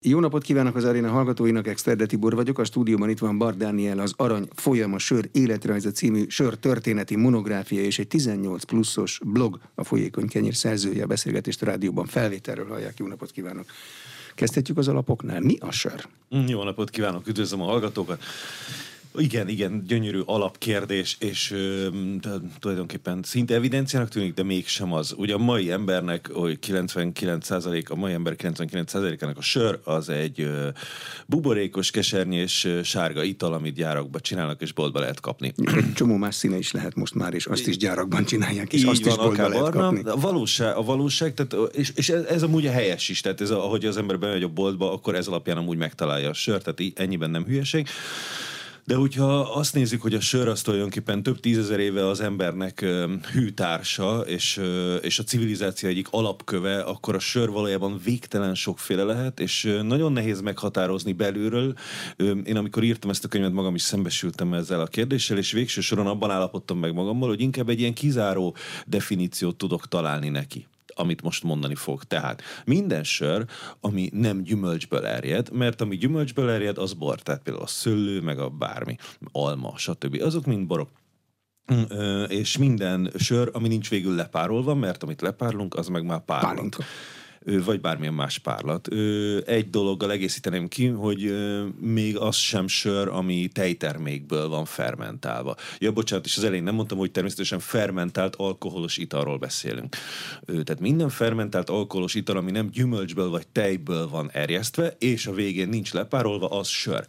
Jó napot kívánok az aréna hallgatóinak, Exterde Tibor vagyok, a stúdióban itt van Bart Dániel, az Arany Folyama Sör Életrajza című sör történeti monográfia és egy 18 pluszos blog, a Folyékony Kenyér szerzője, a beszélgetést a rádióban felvételről hallják. Jó napot kívánok! Kezdhetjük az alapoknál. Mi a sör? Jó napot kívánok, üdvözlöm a hallgatókat! Igen, igen, gyönyörű alapkérdés, és ö, tulajdonképpen szinte evidenciának tűnik, de mégsem az. Ugye a mai embernek, hogy 99 a mai ember 99%-ának a sör az egy ö, buborékos, kesernyés, sárga ital, amit gyárakban csinálnak, és boltba lehet kapni. Csomó más színe is lehet most már, és azt is gyárakban csinálják, és Így azt van, is boltba lehet barna, kapni. A valóság, a valóság tehát, és, és ez, ez amúgy a helyes is, tehát ez, ahogy az ember bemegy a boltba, akkor ez alapján amúgy megtalálja a sört, tehát ennyiben nem hülyeség. De hogyha azt nézzük, hogy a sör az tulajdonképpen több tízezer éve az embernek hűtársa, és, és a civilizáció egyik alapköve, akkor a sör valójában végtelen sokféle lehet, és nagyon nehéz meghatározni belülről. Én amikor írtam ezt a könyvet, magam is szembesültem ezzel a kérdéssel, és végső soron abban állapodtam meg magammal, hogy inkább egy ilyen kizáró definíciót tudok találni neki amit most mondani fog. Tehát minden sör, ami nem gyümölcsből erjed, mert ami gyümölcsből erjed, az bor. Tehát például a szőlő, meg a bármi, alma, stb. Azok mind borok és minden sör, ami nincs végül lepárolva, mert amit lepárlunk, az meg már párlat. Pálinka vagy bármilyen más párlat. Egy dologgal egészíteném ki, hogy még az sem sör, ami tejtermékből van fermentálva. Ja, bocsánat, és az elején nem mondtam, hogy természetesen fermentált alkoholos italról beszélünk. Tehát minden fermentált alkoholos ital, ami nem gyümölcsből vagy tejből van erjesztve, és a végén nincs lepárolva, az sör.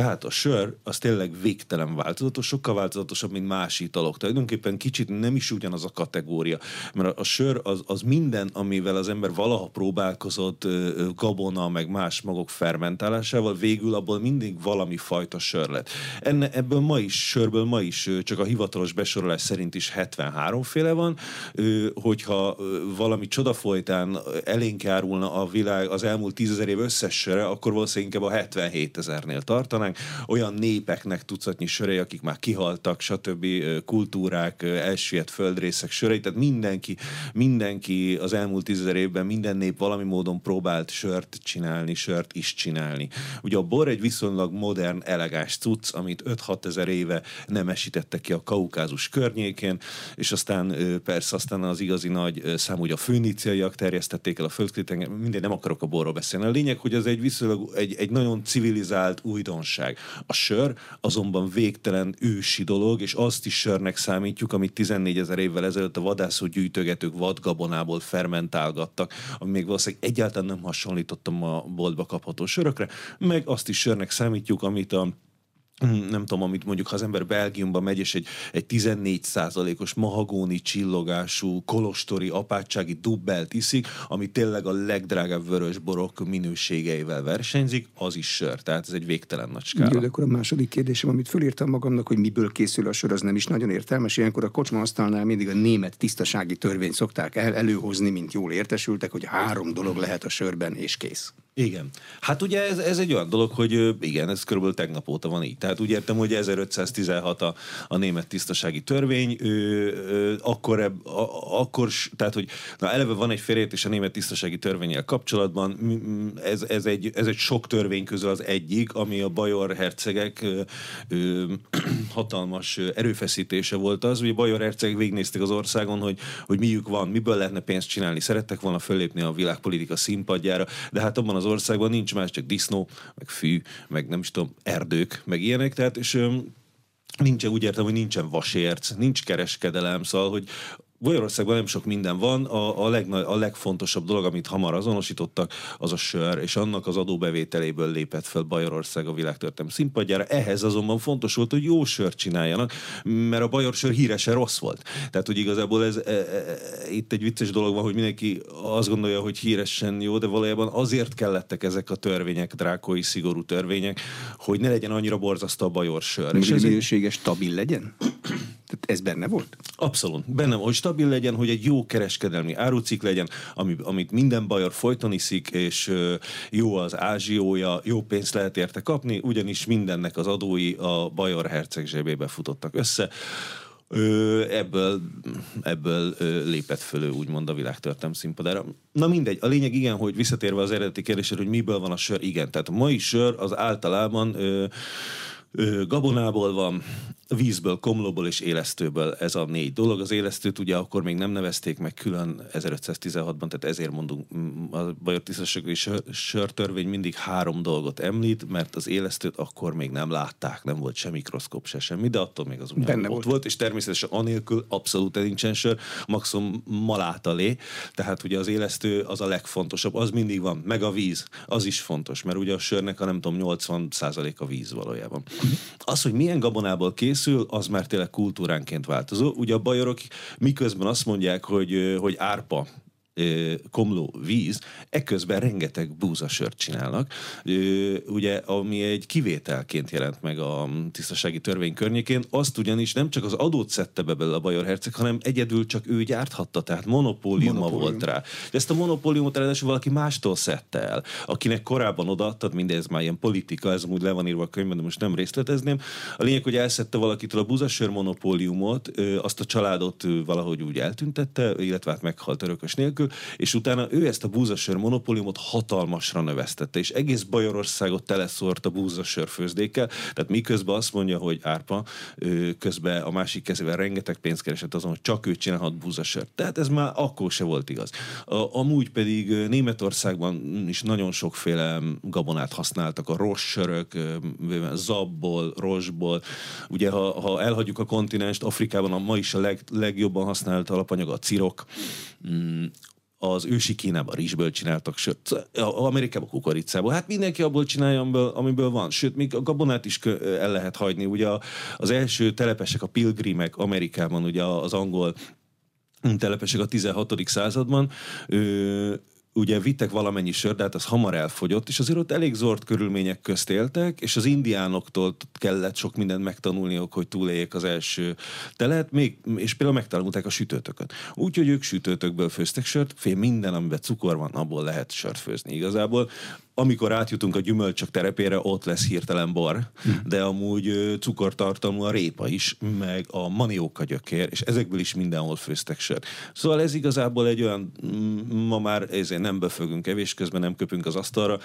Tehát a sör az tényleg végtelen változatos, sokkal változatosabb, mint más italok. Tulajdonképpen kicsit nem is ugyanaz a kategória, mert a, sör az, az minden, amivel az ember valaha próbálkozott gabona, meg más magok fermentálásával, végül abból mindig valami fajta sör lett. Enne, ebből ma is, sörből ma is csak a hivatalos besorolás szerint is 73 féle van, hogyha valami csoda folytán elénk járulna a világ az elmúlt tízezer év összes söre, akkor valószínűleg inkább a 77 ezernél tartanánk, mondanánk, olyan népeknek tucatnyi sörei, akik már kihaltak, stb. kultúrák, elsüllyedt földrészek sörei, tehát mindenki, mindenki az elmúlt tízezer évben minden nép valami módon próbált sört csinálni, sört is csinálni. Ugye a bor egy viszonylag modern, elegáns cucc, amit 5-6 ezer éve nem esítettek ki a kaukázus környékén, és aztán persze aztán az igazi nagy számú, hogy a főniciaiak terjesztették el a földkritek, minden nem akarok a borról beszélni. A lényeg, hogy ez egy viszonylag egy, egy nagyon civilizált újdonság igazság. A sör azonban végtelen ősi dolog, és azt is sörnek számítjuk, amit 14 ezer évvel ezelőtt a vadászó gyűjtögetők vadgabonából fermentálgattak, ami még valószínűleg egyáltalán nem hasonlítottam a boltba kapható sörökre, meg azt is sörnek számítjuk, amit a nem tudom, amit mondjuk, ha az ember Belgiumba megy, és egy, egy 14 százalékos mahagóni csillogású, kolostori, apátsági dubbelt iszik, ami tényleg a legdrágább vörös borok minőségeivel versenyzik, az is sör. Tehát ez egy végtelen nagy skála. Jó, akkor a második kérdésem, amit fölírtam magamnak, hogy miből készül a sör, az nem is nagyon értelmes. Ilyenkor a kocsma asztalnál mindig a német tisztasági törvényt szokták el, előhozni, mint jól értesültek, hogy három dolog lehet a sörben, és kész. Igen. Hát ugye ez, ez egy olyan dolog, hogy igen, ez körülbelül tegnap óta van így. Tehát úgy értem, hogy 1516 a, a német tisztasági törvény, ő, ő, akkor, eb, a, akkor, tehát hogy na eleve van egy félreértés a német tisztasági törvényel kapcsolatban, ez, ez, egy, ez egy sok törvény közül az egyik, ami a bajor hercegek ő, ő, hatalmas erőfeszítése volt az, hogy a bajor hercegek végignézték az országon, hogy, hogy miük van, miből lehetne pénzt csinálni, szerettek volna fölépni a világpolitika színpadjára, de hát abban az országban nincs más, csak disznó, meg fű, meg nem is tudom, erdők, meg ilyenek, tehát és nincsen, úgy értem, hogy nincsen vasérc, nincs kereskedelem, szóval, hogy Magyarországban nem sok minden van, a, a, legna, a legfontosabb dolog, amit hamar azonosítottak, az a sör, és annak az adóbevételéből lépett fel Bajorország a világtörténelem színpadjára. Ehhez azonban fontos volt, hogy jó sört csináljanak, mert a bajor sör híresen rossz volt. Tehát, hogy igazából ez e, e, e, itt egy vicces dolog van, hogy mindenki azt gondolja, hogy híresen jó, de valójában azért kellettek ezek a törvények, drákói, szigorú törvények, hogy ne legyen annyira borzasztó a bajor sör. Minőséges, stabil legyen? Tehát ez benne volt? Abszolút. Benne, hogy stabil legyen, hogy egy jó kereskedelmi árucik legyen, ami, amit minden bajor folyton iszik, és jó az ázsiója, jó pénzt lehet érte kapni, ugyanis mindennek az adói a bajor herceg zsebébe futottak össze Ö, ebből, ebből ö, lépett föl úgymond a világtörtem színpadára. Na mindegy, a lényeg igen, hogy visszatérve az eredeti kérdésre, hogy miből van a sör, igen, tehát a mai sör az általában ö, ö, gabonából van, vízből, komlóból és élesztőből ez a négy dolog. Az élesztőt ugye akkor még nem nevezték meg külön 1516-ban, tehát ezért mondunk, a Bajor Tisztasági Sörtörvény mindig három dolgot említ, mert az élesztőt akkor még nem látták, nem volt se mikroszkóp, se semmi, de attól még az Benne ott volt. volt, és természetesen anélkül abszolút nincsen sör, maximum malátalé, tehát ugye az élesztő az a legfontosabb, az mindig van, meg a víz, az is fontos, mert ugye a sörnek a nem tudom, 80% a víz valójában. Az, hogy milyen gabonából kész, készül, az már tényleg kultúránként változó. Ugye a bajorok miközben azt mondják, hogy, hogy árpa komló víz, ekközben rengeteg búzasört csinálnak, ugye, ami egy kivételként jelent meg a tisztasági törvény környékén, azt ugyanis nem csak az adót szedte be belőle a Bajor Herceg, hanem egyedül csak ő gyárthatta, tehát monopóliuma Monopólium. volt rá. De ezt a monopóliumot ráadásul valaki mástól szedte el, akinek korábban odaadtad, mindez már ilyen politika, ez úgy le van írva a könyvben, de most nem részletezném. A lényeg, hogy elszedte valakitől a búzasör monopóliumot, azt a családot valahogy úgy eltüntette, illetve hát meghalt örökös nélkül, és utána ő ezt a búzasör monopóliumot hatalmasra növesztette, és egész Bajorországot teleszórt a búzasör főzdékkel, tehát miközben azt mondja, hogy Árpa, közben a másik kezével rengeteg pénzt keresett azon, hogy csak ő csinálhat búzasört. Tehát ez már akkor se volt igaz. A, amúgy pedig Németországban is nagyon sokféle gabonát használtak, a rossörök, zabból, rosból. Ugye, ha, ha elhagyjuk a kontinenst, Afrikában a ma is a leg, legjobban használt alapanyag a cirok, mm, az ősi Kínában rizsből csináltak, sőt, Amerikában kukoricából. Hát mindenki abból csinálja, amiből, amiből van. Sőt, még a gabonát is el lehet hagyni. Ugye az első telepesek, a pilgrimek Amerikában, ugye az angol telepesek a 16. században, ugye vittek valamennyi sör, de hát az hamar elfogyott, és azért ott elég zord körülmények közt éltek, és az indiánoktól kellett sok mindent megtanulniuk, hogy túléljék az első telet, még, és például megtanulták a sütőtöket. Úgyhogy ők sütőtökből főztek sört, fél minden, amiben cukor van, abból lehet sört főzni igazából amikor átjutunk a gyümölcsök terepére, ott lesz hirtelen bor, de amúgy cukortartalmú a répa is, meg a manióka gyökér, és ezekből is mindenhol főztek sört. Szóval ez igazából egy olyan, ma már ezért nem befögünk evés közben, nem köpünk az asztalra,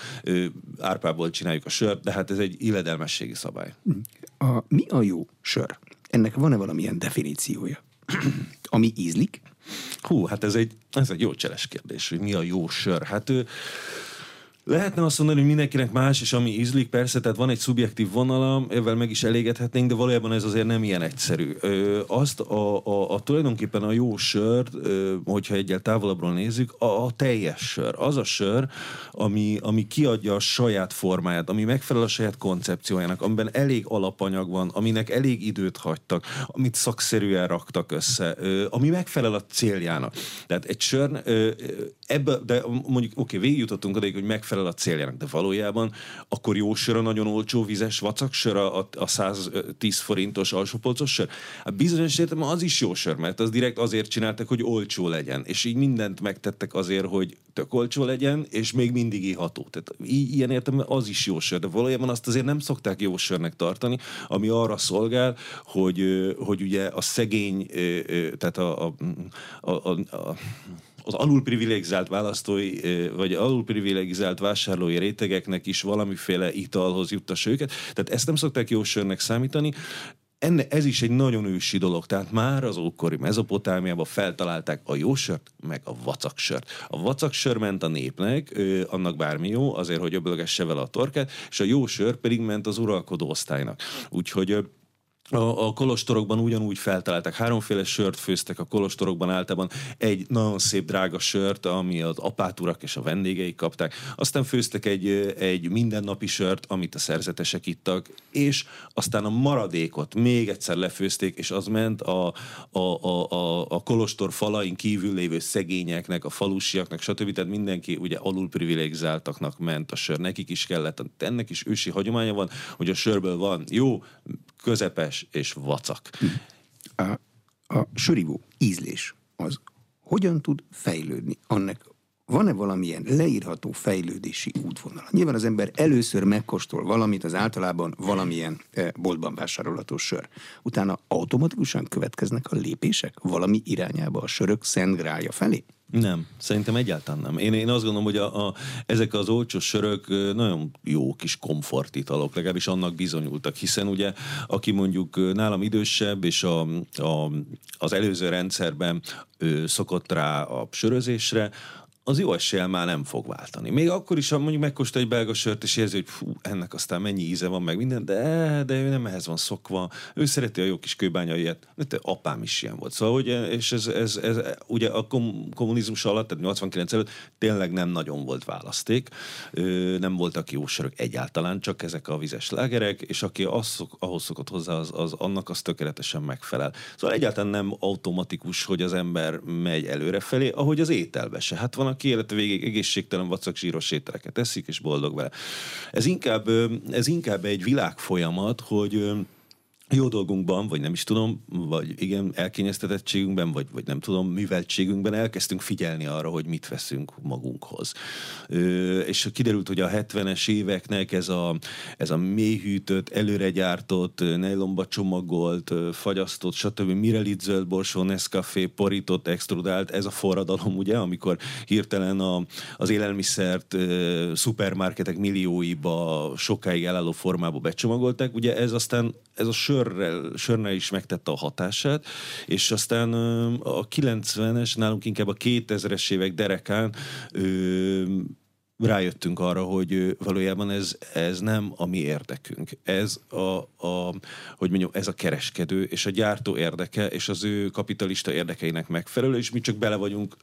árpából csináljuk a sört, de hát ez egy illedelmességi szabály. A, mi a jó sör? Ennek van-e valamilyen definíciója? Ami ízlik? Hú, hát ez egy, ez egy jó cseles kérdés, hogy mi a jó sör. Hát ő, Lehetne azt mondani, hogy mindenkinek más, és ami ízlik, persze, tehát van egy szubjektív vonala, ezzel meg is elégedhetnénk, de valójában ez azért nem ilyen egyszerű. Ö, azt a, a, a tulajdonképpen a jó sör, ö, hogyha egyel távolabbról nézzük, a, a teljes sör. Az a sör, ami, ami kiadja a saját formáját, ami megfelel a saját koncepciójának, amiben elég alapanyag van, aminek elég időt hagytak, amit szakszerűen raktak össze, ö, ami megfelel a céljának. Tehát egy sör, ö, ebbe, de mondjuk, oké, okay, végigjutottunk odaig, hogy megfelel a céljának, de valójában akkor jó sör a nagyon olcsó vizes sör, a, a 110 forintos alsópolcos sör? Hát bizonyos értem az is jó sör, mert az direkt azért csináltak, hogy olcsó legyen, és így mindent megtettek azért, hogy tök olcsó legyen, és még mindig iható. Tehát í- ilyen értem az is jó sör, de valójában azt azért nem szokták jó sörnek tartani, ami arra szolgál, hogy, hogy ugye a szegény, tehát a, a, a, a, a az alulprivilegizált választói, vagy alulprivilegizált vásárlói rétegeknek is valamiféle italhoz juttassa őket. Tehát ezt nem szokták jó sörnek számítani. Enne, ez is egy nagyon ősi dolog, tehát már az ókori mezopotámiában feltalálták a jó sört, meg a vacaksört. A vacaksör ment a népnek, ő, annak bármi jó, azért, hogy öblögesse vele a torkát, és a jó sör pedig ment az uralkodó osztálynak. Úgyhogy a, a kolostorokban ugyanúgy feltalálták. Háromféle sört főztek a kolostorokban általában. Egy nagyon szép drága sört, ami az apáturak és a vendégeik kapták. Aztán főztek egy, egy mindennapi sört, amit a szerzetesek ittak, és aztán a maradékot még egyszer lefőzték, és az ment a, a, a, a, a kolostor falain kívül lévő szegényeknek, a falusiaknak, stb. Tehát mindenki ugye alul privilegizáltaknak ment a sör. Nekik is kellett. Ennek is ősi hagyománya van, hogy a sörből van jó, közepes és vacak. A, a sörivó ízlés az hogyan tud fejlődni? Annak van-e valamilyen leírható fejlődési útvonal? Nyilván az ember először megkóstol valamit, az általában valamilyen eh, boltban vásárolható sör. Utána automatikusan következnek a lépések valami irányába a sörök szent grálja felé? Nem, szerintem egyáltalán nem. Én, én azt gondolom, hogy a, a, ezek az olcsó sörök nagyon jó kis komfortitalok, legalábbis annak bizonyultak, hiszen ugye aki mondjuk nálam idősebb, és a, a, az előző rendszerben ő szokott rá a sörözésre, az jó eséllyel már nem fog váltani. Még akkor is, ha mondjuk megkóstol egy belga sört, és érzi, hogy fú, ennek aztán mennyi íze van, meg minden, de, de ő nem ehhez van szokva. Ő szereti a jó kis kőbányaiet. De apám is ilyen volt. Szóval, hogy, és ez, ez, ez, ugye a kommunizmus alatt, tehát 89 előtt tényleg nem nagyon volt választék. Nem voltak jó sörök egyáltalán, csak ezek a vizes lágerek, és aki az szok, ahhoz szokott hozzá, az, az, annak az tökéletesen megfelel. Szóval egyáltalán nem automatikus, hogy az ember megy előrefelé, ahogy az ételbe se. Hát van, aki élete végig egészségtelen vacak zsíros ételeket eszik, és boldog vele. Ez inkább, ez inkább egy világfolyamat, hogy jó dolgunkban, vagy nem is tudom, vagy igen, elkényeztetettségünkben, vagy, vagy nem tudom, műveltségünkben elkezdtünk figyelni arra, hogy mit veszünk magunkhoz. Ö, és kiderült, hogy a 70-es éveknek ez a, ez a mélyhűtött, előregyártott, nejlomba csomagolt, fagyasztott, stb. Mirelit zöld borsó, Nescafé, porított, extrudált, ez a forradalom, ugye, amikor hirtelen a, az élelmiszert ö, szupermarketek millióiba sokáig elálló formába becsomagolták, ugye ez aztán, ez a sör sörrel, sörrel is megtette a hatását, és aztán a 90-es, nálunk inkább a 2000-es évek derekán rájöttünk arra, hogy valójában ez, ez nem a mi érdekünk. Ez a, a, hogy mondjam, ez a kereskedő és a gyártó érdeke, és az ő kapitalista érdekeinek megfelelő, és mi csak bele vagyunk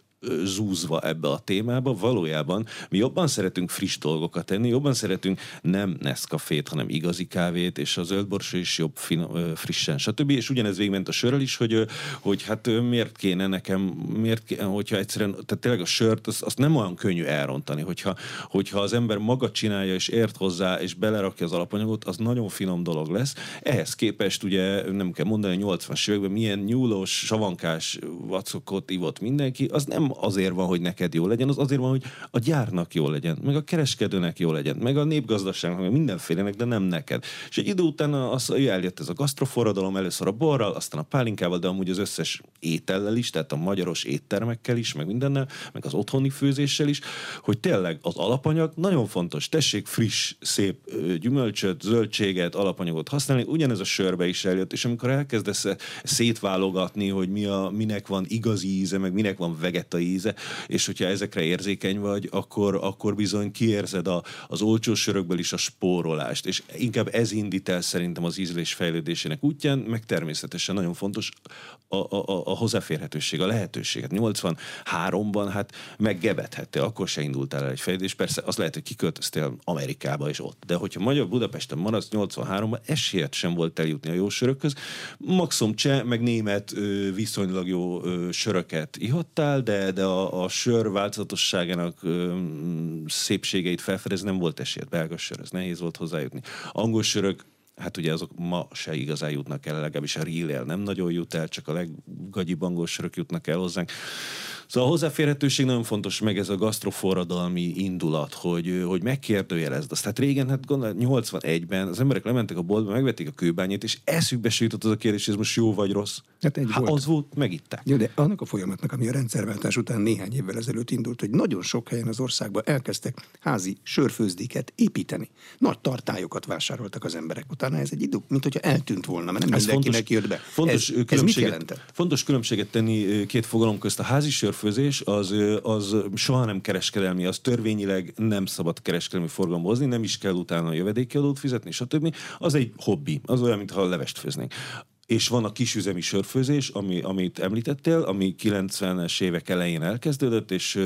zúzva ebbe a témába. Valójában mi jobban szeretünk friss dolgokat tenni, jobban szeretünk nem Nescafét, hanem igazi kávét, és a zöldborsó is jobb finom, frissen, stb. És ugyanez végment a sörrel is, hogy, hogy hát miért kéne nekem, miért kéne, hogyha egyszerűen, tehát tényleg a sört, azt, azt nem olyan könnyű elrontani, hogyha, hogyha az ember maga csinálja, és ért hozzá, és belerakja az alapanyagot, az nagyon finom dolog lesz. Ehhez képest ugye nem kell mondani, 80-as években milyen nyúlós, savankás vacokot ivott mindenki, az nem azért van, hogy neked jó legyen, az azért van, hogy a gyárnak jó legyen, meg a kereskedőnek jó legyen, meg a népgazdaságnak, meg mindenfélenek, de nem neked. És egy idő után az, eljött ez a gasztroforradalom, először a borral, aztán a pálinkával, de amúgy az összes étellel is, tehát a magyaros éttermekkel is, meg mindennel, meg az otthoni főzéssel is, hogy tényleg az alapanyag nagyon fontos. Tessék friss, szép gyümölcsöt, zöldséget, alapanyagot használni, ugyanez a sörbe is eljött, és amikor elkezdesz szétválogatni, hogy mi a, minek van igazi íze, meg minek van vegeta íze, és hogyha ezekre érzékeny vagy, akkor, akkor bizony kiérzed a, az olcsó sörökből is a spórolást, és inkább ez indít el szerintem az ízlés fejlődésének útján, meg természetesen nagyon fontos a, a, a hozzáférhetőség, a lehetőség. 83-ban hát meggebedhettél, akkor se indultál el egy fejlődés, persze az lehet, hogy kiköltöztél Amerikába és ott, de hogyha Magyar Budapesten maradsz 83-ban, esélyed sem volt eljutni a jó sörökhöz. Maximum cseh, meg német viszonylag jó söröket ihattál, de de a, a sör változatosságának szépségeit felfedezni nem volt esélyed. Belga sör, ez nehéz volt hozzájutni. Angol sörök hát ugye azok ma se igazán jutnak el, legalábbis a real nem nagyon jut el, csak a leggagyibb angol sörök jutnak el hozzánk. Szóval a hozzáférhetőség nagyon fontos, meg ez a gasztroforradalmi indulat, hogy, hogy megkérdőjelezd azt. Tehát régen, hát gondolod, 81-ben az emberek lementek a boltba, megvették a kőbányét, és eszükbe jutott az a kérdés, hogy ez most jó vagy rossz. Hát egy hát volt. az volt, megitták. Jó, de annak a folyamatnak, ami a rendszerváltás után néhány évvel ezelőtt indult, hogy nagyon sok helyen az országban elkezdtek házi sörfőzdéket építeni. Nagy tartályokat vásároltak az emberek. Utána ez egy idő, mint hogyha eltűnt volna, mert nem ez mindenkinek fontos, jött be. Fontos, ez, ez mit jelentett? Fontos különbséget tenni két fogalom közt. A házi sör sörfőzés az, az soha nem kereskedelmi, az törvényileg nem szabad kereskedelmi forgalomba hozni, nem is kell utána a jövedékiadót fizetni, stb. Az egy hobbi, az olyan, mintha levest főznénk és van a kisüzemi sörfőzés, ami, amit említettél, ami 90-es évek elején elkezdődött, és,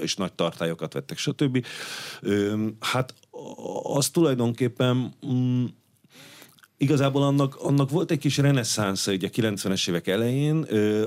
és nagy tartályokat vettek, stb. Hát az tulajdonképpen mm, igazából annak, annak volt egy kis reneszánsz ugye a 90-es évek elején,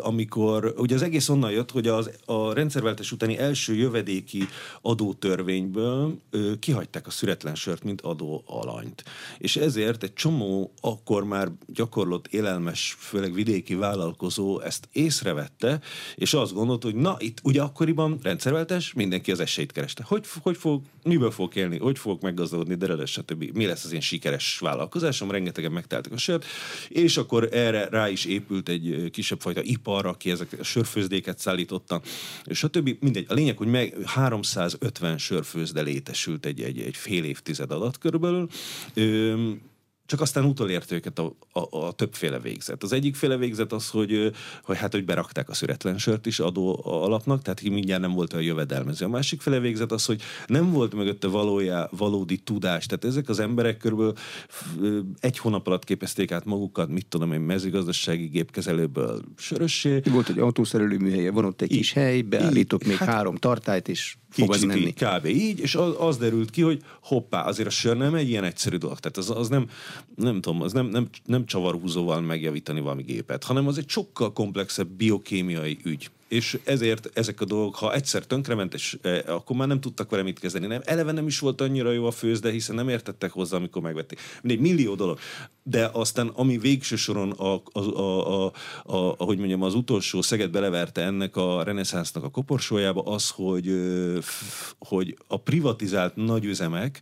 amikor ugye az egész onnan jött, hogy az, a rendszerváltás utáni első jövedéki adótörvényből kihagyták a szüretlen sört, mint adó alanyt. És ezért egy csomó akkor már gyakorlott élelmes, főleg vidéki vállalkozó ezt észrevette, és azt gondolta, hogy na, itt ugye akkoriban rendszerváltás, mindenki az esélyt kereste. Hogy, hogy fog, miből fog élni, hogy fogok meggazdagodni, de stb. Mi lesz az én sikeres vállalkozásom, rengeteg rengetegen megteltek a sört, és akkor erre rá is épült egy kisebb fajta ipar, aki ezek a sörfőzdéket szállította, stb. Mindegy. A lényeg, hogy meg 350 sörfőzde létesült egy, egy, egy fél évtized alatt körülbelül. Csak aztán utolért őket a, a, a többféle végzet. Az egyikféle végzet az, hogy, hogy hát, hogy berakták a szüretlen sört is adó alapnak, tehát mindjárt nem volt olyan jövedelmező. A másik féle végzet az, hogy nem volt mögötte valójá, valódi tudás. Tehát ezek az emberek körülbelül egy hónap alatt képezték át magukat, mit tudom én, mezőgazdasági gépkezelőből sörössé. Volt egy autószerelő műhelye, van ott egy kis hely, beállítok még hát, három tartályt, és fog az menni. Kb. így, és az, az derült ki, hogy hoppá, azért a sör nem egy ilyen egyszerű dolog. Tehát az, az nem, nem tudom, az nem, nem, nem csavarhúzóval megjavítani valami gépet, hanem az egy sokkal komplexebb biokémiai ügy és ezért ezek a dolgok, ha egyszer tönkrement, és e, akkor már nem tudtak vele mit kezdeni. Nem, eleve nem is volt annyira jó a főzde, hiszen nem értettek hozzá, amikor megvették. Mindegy millió dolog. De aztán, ami végső soron, a, a, a, a, a, ahogy mondjam, az utolsó szeget beleverte ennek a reneszánsznak a koporsójába, az, hogy, hogy a privatizált nagyüzemek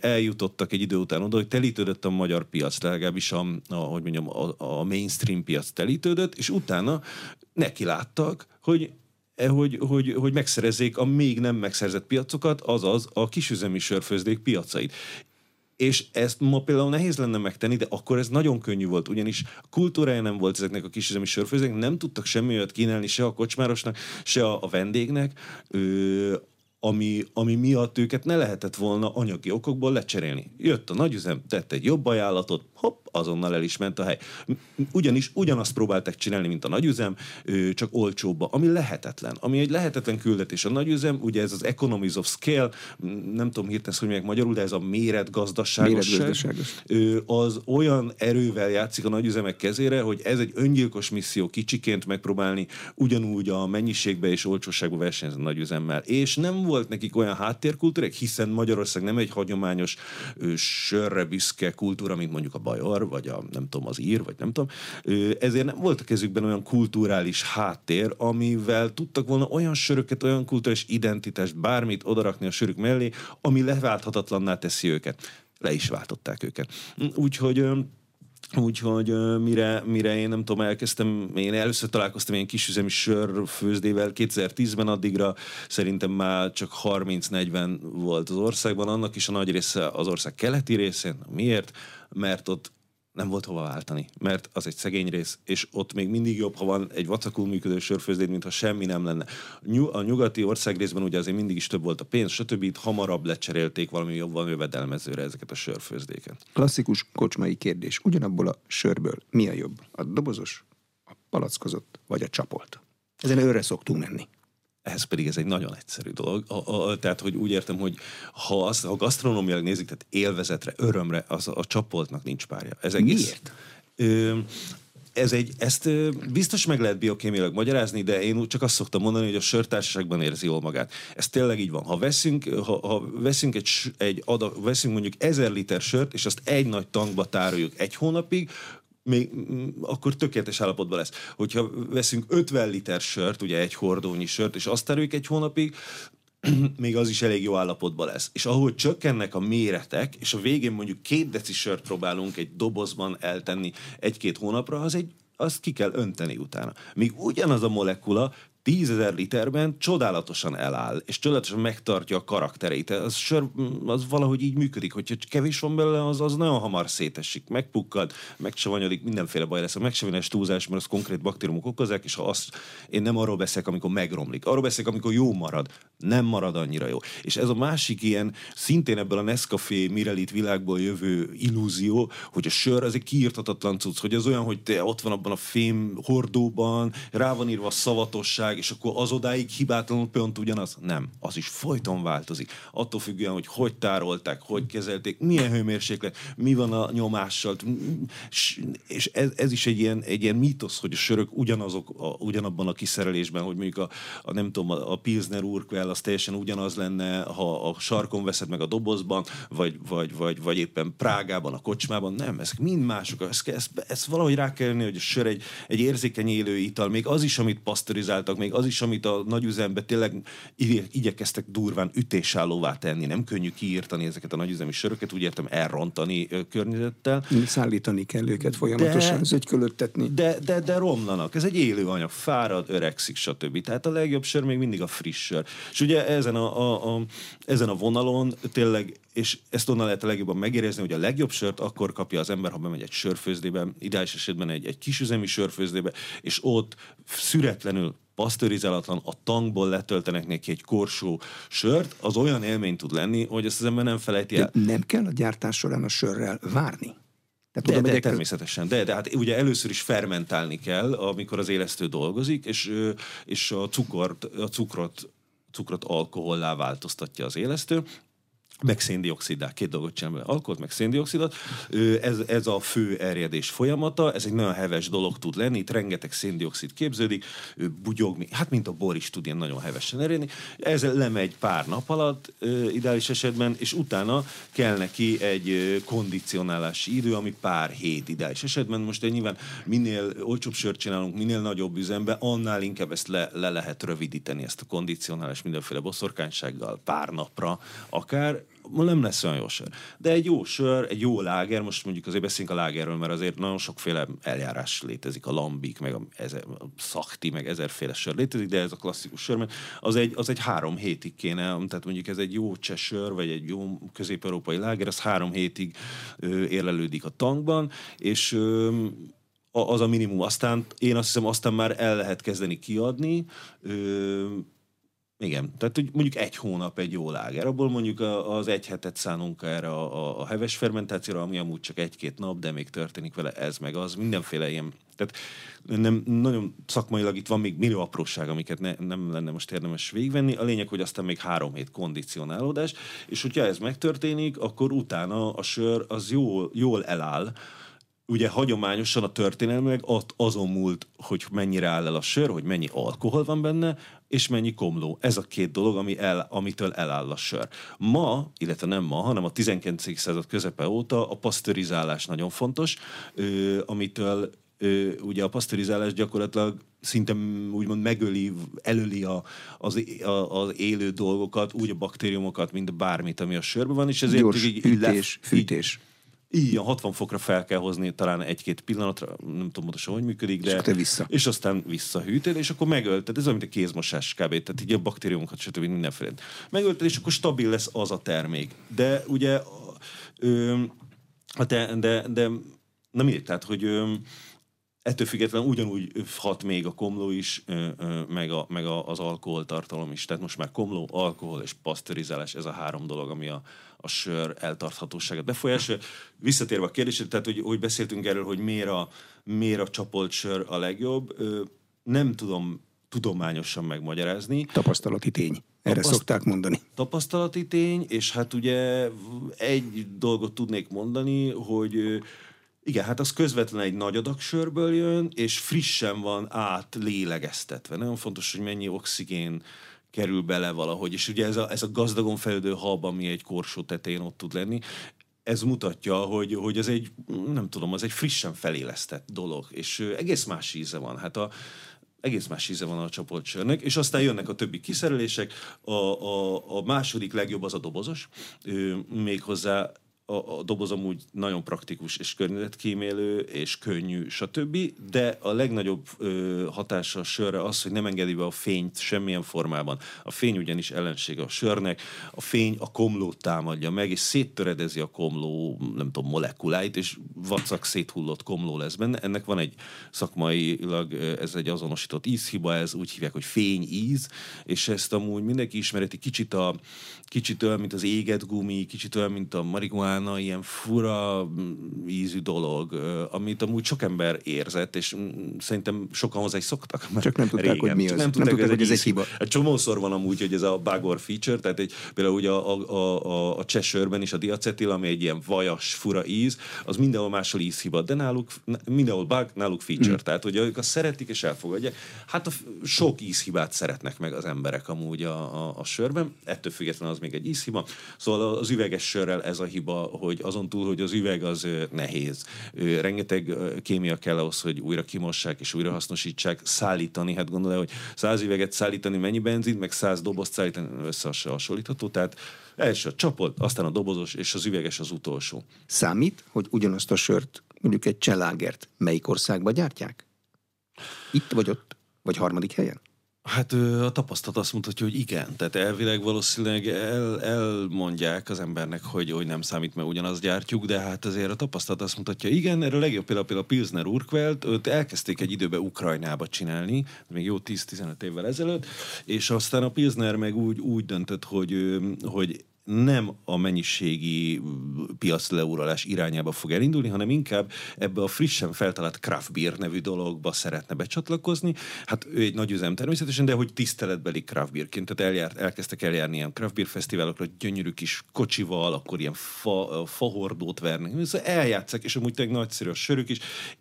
eljutottak egy idő után oda, hogy telítődött a magyar piac, legalábbis a, a, hogy mondjam, a, a mainstream piac telítődött, és utána neki láttak, hogy e, hogy, hogy, hogy megszerezzék a még nem megszerzett piacokat, azaz a kisüzemi sörfőzdék piacait. És ezt ma például nehéz lenne megtenni, de akkor ez nagyon könnyű volt, ugyanis kultúrája nem volt ezeknek a kisüzemi sörfőzdéknek, nem tudtak semmi olyat kínálni se a kocsmárosnak, se a, a vendégnek, ö, ami, ami miatt őket ne lehetett volna anyagi okokból lecserélni. Jött a nagyüzem, tett egy jobb ajánlatot, hopp, azonnal el is ment a hely. Ugyanis ugyanazt próbálták csinálni, mint a nagyüzem, csak olcsóbba, ami lehetetlen. Ami egy lehetetlen küldetés. A nagyüzem, ugye ez az economies of scale, nem tudom hirtelen, hogy meg magyarul, de ez a méretgazdaságosság. Az olyan erővel játszik a nagyüzemek kezére, hogy ez egy öngyilkos misszió kicsiként megpróbálni ugyanúgy a mennyiségbe és olcsóságba versenyezni a nagyüzemmel. És nem volt nekik olyan háttérkultúrák, hiszen Magyarország nem egy hagyományos sörre büszke kultúra, mint mondjuk a bajor, vagy a nem tudom, az ír, vagy nem tudom. Ezért nem volt a kezükben olyan kulturális háttér, amivel tudtak volna olyan söröket, olyan kulturális identitást, bármit odarakni a sörük mellé, ami leválthatatlanná teszi őket. Le is váltották őket. Úgyhogy Úgyhogy mire, mire én nem tudom, elkezdtem, én először találkoztam ilyen kisüzemi sörfőzdével 2010-ben, addigra szerintem már csak 30-40 volt az országban, annak is a nagy része az ország keleti részén. Miért? Mert ott nem volt hova váltani, mert az egy szegény rész, és ott még mindig jobb, ha van egy vacakul működő sörfőzdét, mint ha semmi nem lenne. A nyugati ország részben ugye azért mindig is több volt a pénz, stb. Itt hamarabb lecserélték valami jobban jövedelmezőre ezeket a sörfőzdéket. Klasszikus kocsmai kérdés. Ugyanabból a sörből mi a jobb? A dobozos, a palackozott, vagy a csapolt? Ezen őre szoktunk menni ehhez pedig ez egy nagyon egyszerű dolog. A, a, tehát, hogy úgy értem, hogy ha, azt, ha gasztronómiailag nézik, tehát élvezetre, örömre, az a, a csapoltnak nincs párja. Ez egész, Miért? Ö, ez egy, ezt biztos meg lehet biokémiailag magyarázni, de én csak azt szoktam mondani, hogy a sörtársaságban érzi jól magát. Ez tényleg így van. Ha veszünk, ha, ha veszünk, egy, egy adag, veszünk mondjuk ezer liter sört, és azt egy nagy tankba tároljuk egy hónapig, még, akkor tökéletes állapotban lesz. Hogyha veszünk 50 liter sört, ugye egy hordónyi sört, és azt terüljük egy hónapig, még az is elég jó állapotban lesz. És ahogy csökkennek a méretek, és a végén mondjuk két deci sört próbálunk egy dobozban eltenni egy-két hónapra, az egy azt ki kell önteni utána. Míg ugyanaz a molekula tízezer literben csodálatosan eláll, és csodálatosan megtartja a karaktereit. Az, sör, az valahogy így működik, hogyha kevés van belőle, az, az nagyon hamar szétesik, megpukkad, megsavanyodik, mindenféle baj lesz. A megsavanyodik túlzás, mert az konkrét baktériumok okozzák, és ha azt, én nem arról beszélek, amikor megromlik, arról beszélek, amikor jó marad, nem marad annyira jó. És ez a másik ilyen, szintén ebből a Nescafé Mirelit világból jövő illúzió, hogy a sör az egy kiírtatatlan cucc, hogy az olyan, hogy te ott van abban a fém hordóban, rá van írva a szavatosság, világ, és akkor az odáig hibátlanul pont ugyanaz? Nem. Az is folyton változik. Attól függően, hogy hogy tárolták, hogy kezelték, milyen hőmérséklet, mi van a nyomással. És ez, ez is egy ilyen, egy ilyen mítosz, hogy a sörök ugyanazok, a, ugyanabban a kiszerelésben, hogy mondjuk a, a nem tudom, a, a Pilsner Urquell az teljesen ugyanaz lenne, ha a sarkon veszed meg a dobozban, vagy, vagy, vagy, vagy éppen Prágában, a kocsmában. Nem, ezek mind mások. Ezt, ezt, ezt valahogy rá kell jönni, hogy a sör egy, egy érzékeny élő ital, még az is, amit pasztorizáltak, még az is, amit a nagyüzembe tényleg igyekeztek durván ütésállóvá tenni. Nem könnyű kiírtani ezeket a nagyüzemi söröket, úgy értem elrontani környezettel. Szállítani kell őket folyamatosan, zögykölöttetni. De, de, de romlanak. Ez egy élő anyag, fárad, öregszik, stb. Tehát a legjobb sör még mindig a friss sör. És ugye ezen a, a, a, ezen a vonalon tényleg és ezt onnan lehet a legjobban megérezni, hogy a legjobb sört akkor kapja az ember, ha bemegy egy sörfőzdébe, ideális esetben egy, egy kisüzemi sörfőzdébe, és ott szüretlenül pasztörizálatlan, a tankból letöltenek neki egy korsó sört, az olyan élmény tud lenni, hogy ezt az ember nem felejti el. De nem kell a gyártás során a sörrel várni? Tehát de, de, természetesen. De, de hát ugye először is fermentálni kell, amikor az élesztő dolgozik, és, és a, cukrot, a cukrot cukrot alkohollá változtatja az élesztő, meg széndiokszidát, két dolgot csinál alkoholt, meg széndiokszidot. Ez, ez a fő erjedés folyamata, ez egy nagyon heves dolog tud lenni, itt rengeteg széndiokszid képződik, bugyog, hát mint a bor is tud ilyen nagyon hevesen erjedni. Ez lemegy pár nap alatt, ideális esetben, és utána kell neki egy kondicionálási idő, ami pár hét ideális esetben. Most nyilván minél olcsóbb sört csinálunk, minél nagyobb üzembe, annál inkább ezt le, le lehet rövidíteni, ezt a kondicionálás mindenféle boszorkánysággal pár napra akár, nem lesz olyan jó sör. De egy jó sör, egy jó láger, most mondjuk azért beszélünk a lágerről, mert azért nagyon sokféle eljárás létezik, a lambik, meg a, ezer, a szakti, meg ezerféle sör létezik, de ez a klasszikus sör, mert az egy, az egy három hétig kéne, tehát mondjuk ez egy jó csesör, vagy egy jó közép-európai láger, az három hétig ö, érlelődik a tankban, és ö, az a minimum. Aztán én azt hiszem, aztán már el lehet kezdeni kiadni, ö, igen, tehát hogy mondjuk egy hónap egy jó láger, abból mondjuk az egy hetet szánunk erre a, a, heves fermentációra, ami amúgy csak egy-két nap, de még történik vele ez meg az, mindenféle ilyen, tehát nem, nagyon szakmailag itt van még millió apróság, amiket ne, nem lenne most érdemes végvenni. A lényeg, hogy aztán még három hét kondicionálódás, és hogyha ez megtörténik, akkor utána a sör az jól, jól eláll, ugye hagyományosan a történelmileg azon múlt, hogy mennyire áll el a sör, hogy mennyi alkohol van benne, és mennyi komló. Ez a két dolog, ami el, amitől eláll a sör. Ma, illetve nem ma, hanem a 19. század közepe óta a pasztörizálás nagyon fontos, ö, amitől ö, ugye a pasztörizálás gyakorlatilag szinte úgymond megöli, elöli a, az, a, az élő dolgokat, úgy a baktériumokat, mint bármit, ami a sörben van, és ezért Gyors, így, így fűtés, fűtés. Így, Ilyen 60 fokra fel kell hozni talán egy-két pillanatra, nem tudom pontosan, hogy működik, de... És, te vissza. és aztán visszahűted, és akkor megölted. Ez olyan, mint a kézmosás kb. Tehát így a baktériumokat, stb. mindenféle. Megölted, és akkor stabil lesz az a termék. De ugye... Ö, de, de, de na mindegy, tehát, hogy ö, ettől függetlenül ugyanúgy hat még a komló is, meg, a, meg a, az alkoholtartalom is. Tehát most már komló, alkohol és pasztörizálás, ez a három dolog, ami a, a sör eltarthatóságát befolyásolja. Visszatérve a kérdésre, tehát hogy, hogy beszéltünk erről, hogy miért a, miért a csapolt sör a legjobb, nem tudom tudományosan megmagyarázni. Tapasztalati tény. Erre Tapaszt- szokták mondani. Tapasztalati tény, és hát ugye egy dolgot tudnék mondani, hogy igen, hát az közvetlenül egy nagy adag sörből jön, és frissen van át lélegeztetve. Nagyon fontos, hogy mennyi oxigén kerül bele valahogy. És ugye ez a, ez a gazdagon fejlődő hab, ami egy korsó tetején ott tud lenni, ez mutatja, hogy, hogy ez egy, nem tudom, az egy frissen felélesztett dolog, és egész más íze van. Hát a, egész más íze van a csoportsörnek, és aztán jönnek a többi kiszerelések. A, a, a második legjobb az a dobozos, méghozzá a, a doboz amúgy nagyon praktikus és környezetkímélő, és könnyű, stb. De a legnagyobb ö, hatása a sörre az, hogy nem engedi be a fényt semmilyen formában. A fény ugyanis ellensége a sörnek, a fény a komlót támadja meg, és széttöredezi a komló, nem tudom, molekuláit, és vacak széthullott komló lesz benne. Ennek van egy szakmailag, ez egy azonosított ízhiba, ez úgy hívják, hogy fényíz, és ezt amúgy mindenki ismereti kicsit, a, kicsit olyan, mint az éget gumi, kicsit olyan, mint a marihuán, utána ilyen fura mm, ízű dolog, amit amúgy sok ember érzett, és mm, szerintem sokan hozzá is szoktak. Csak nem tudták, régen. hogy mi az. Nem tudták, nem tudták hogy ez egy hiba. Egy csomószor van amúgy, hogy ez a bagor feature, tehát egy, például ugye a, a, a, a Cheshire-ben is a diacetil, ami egy ilyen vajas, fura íz, az mindenhol máshol ízhiba, de náluk mindenhol bug, náluk feature. Mm. Tehát, hogy ők azt szeretik és elfogadják. Hát a sok ízhibát szeretnek meg az emberek amúgy a, a, a sörben, ettől függetlenül az még egy ízhiba. Szóval az üveges sörrel ez a hiba, hogy azon túl, hogy az üveg az nehéz. Rengeteg kémia kell ahhoz, hogy újra kimossák és újra hasznosítsák, szállítani, hát gondolja, hogy száz üveget szállítani mennyi benzin, meg száz dobozt szállítani összehasonlítható, tehát első a csapot, aztán a dobozos, és az üveges az utolsó. Számít, hogy ugyanazt a sört, mondjuk egy cselágert, melyik országba gyártják? Itt vagy ott, vagy harmadik helyen? Hát a tapasztalat azt mutatja, hogy igen. Tehát elvileg valószínűleg el, elmondják az embernek, hogy, hogy nem számít, mert ugyanazt gyártjuk, de hát azért a tapasztalat azt mutatja, igen, erről a legjobb például, például a Pilsner Urquell, őt elkezdték egy időben Ukrajnába csinálni, még jó 10-15 évvel ezelőtt, és aztán a Pilsner meg úgy, úgy döntött, hogy, hogy nem a mennyiségi piac leuralás irányába fog elindulni, hanem inkább ebbe a frissen feltalált craft beer nevű dologba szeretne becsatlakozni. Hát ő egy nagy üzem természetesen, de hogy tiszteletbeli craft beerként, tehát eljárt, elkezdtek eljárni ilyen craft beer fesztiválokra, gyönyörű kis kocsival, akkor ilyen fa, fahordót vernek. Szóval eljátszák, és amúgy tényleg nagyszerű a sörük is,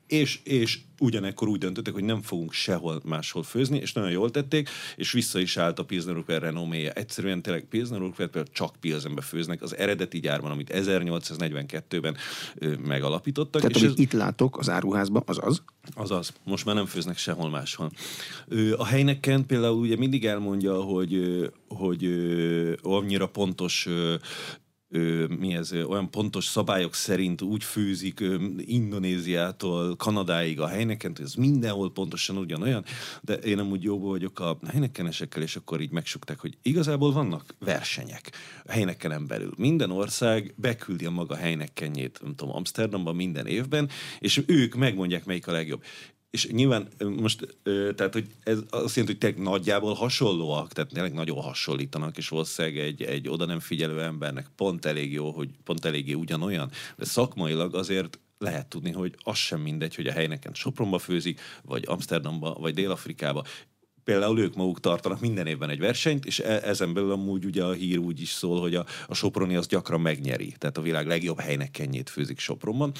és, és ugyanekkor úgy döntöttek, hogy nem fogunk sehol máshol főzni, és nagyon jól tették, és vissza is állt a Pilsner Urquell renoméja. Egyszerűen tényleg Pilsner Urquell például csak Pilsenbe főznek, az eredeti gyárban, amit 1842-ben ö, megalapítottak. Tehát és amit ez... itt látok az áruházban, az az? Az az. Most már nem főznek sehol máshol. Ö, a helyneken például ugye mindig elmondja, hogy, hogy annyira pontos ö, mi ez, olyan pontos szabályok szerint úgy főzik ö, Indonéziától Kanadáig a helyneken, hogy ez mindenhol pontosan ugyanolyan, de én nem úgy jóból vagyok a helynekenesekkel, és akkor így megsukták, hogy igazából vannak versenyek a helynekenen belül. Minden ország beküldi a maga helynekkenjét, nem tudom, Amsterdamban minden évben, és ők megmondják, melyik a legjobb és nyilván most, tehát, hogy ez azt jelenti, hogy tényleg nagyjából hasonlóak, tehát tényleg nagyon hasonlítanak, és valószínűleg egy, egy oda nem figyelő embernek pont elég jó, hogy pont eléggé ugyanolyan, de szakmailag azért lehet tudni, hogy az sem mindegy, hogy a helyneken Sopronba főzik, vagy Amsterdamba, vagy Dél-Afrikába. Például ők maguk tartanak minden évben egy versenyt, és e- ezen belül amúgy ugye a hír úgy is szól, hogy a, a Soproni az gyakran megnyeri. Tehát a világ legjobb helynek főzik Sopronban.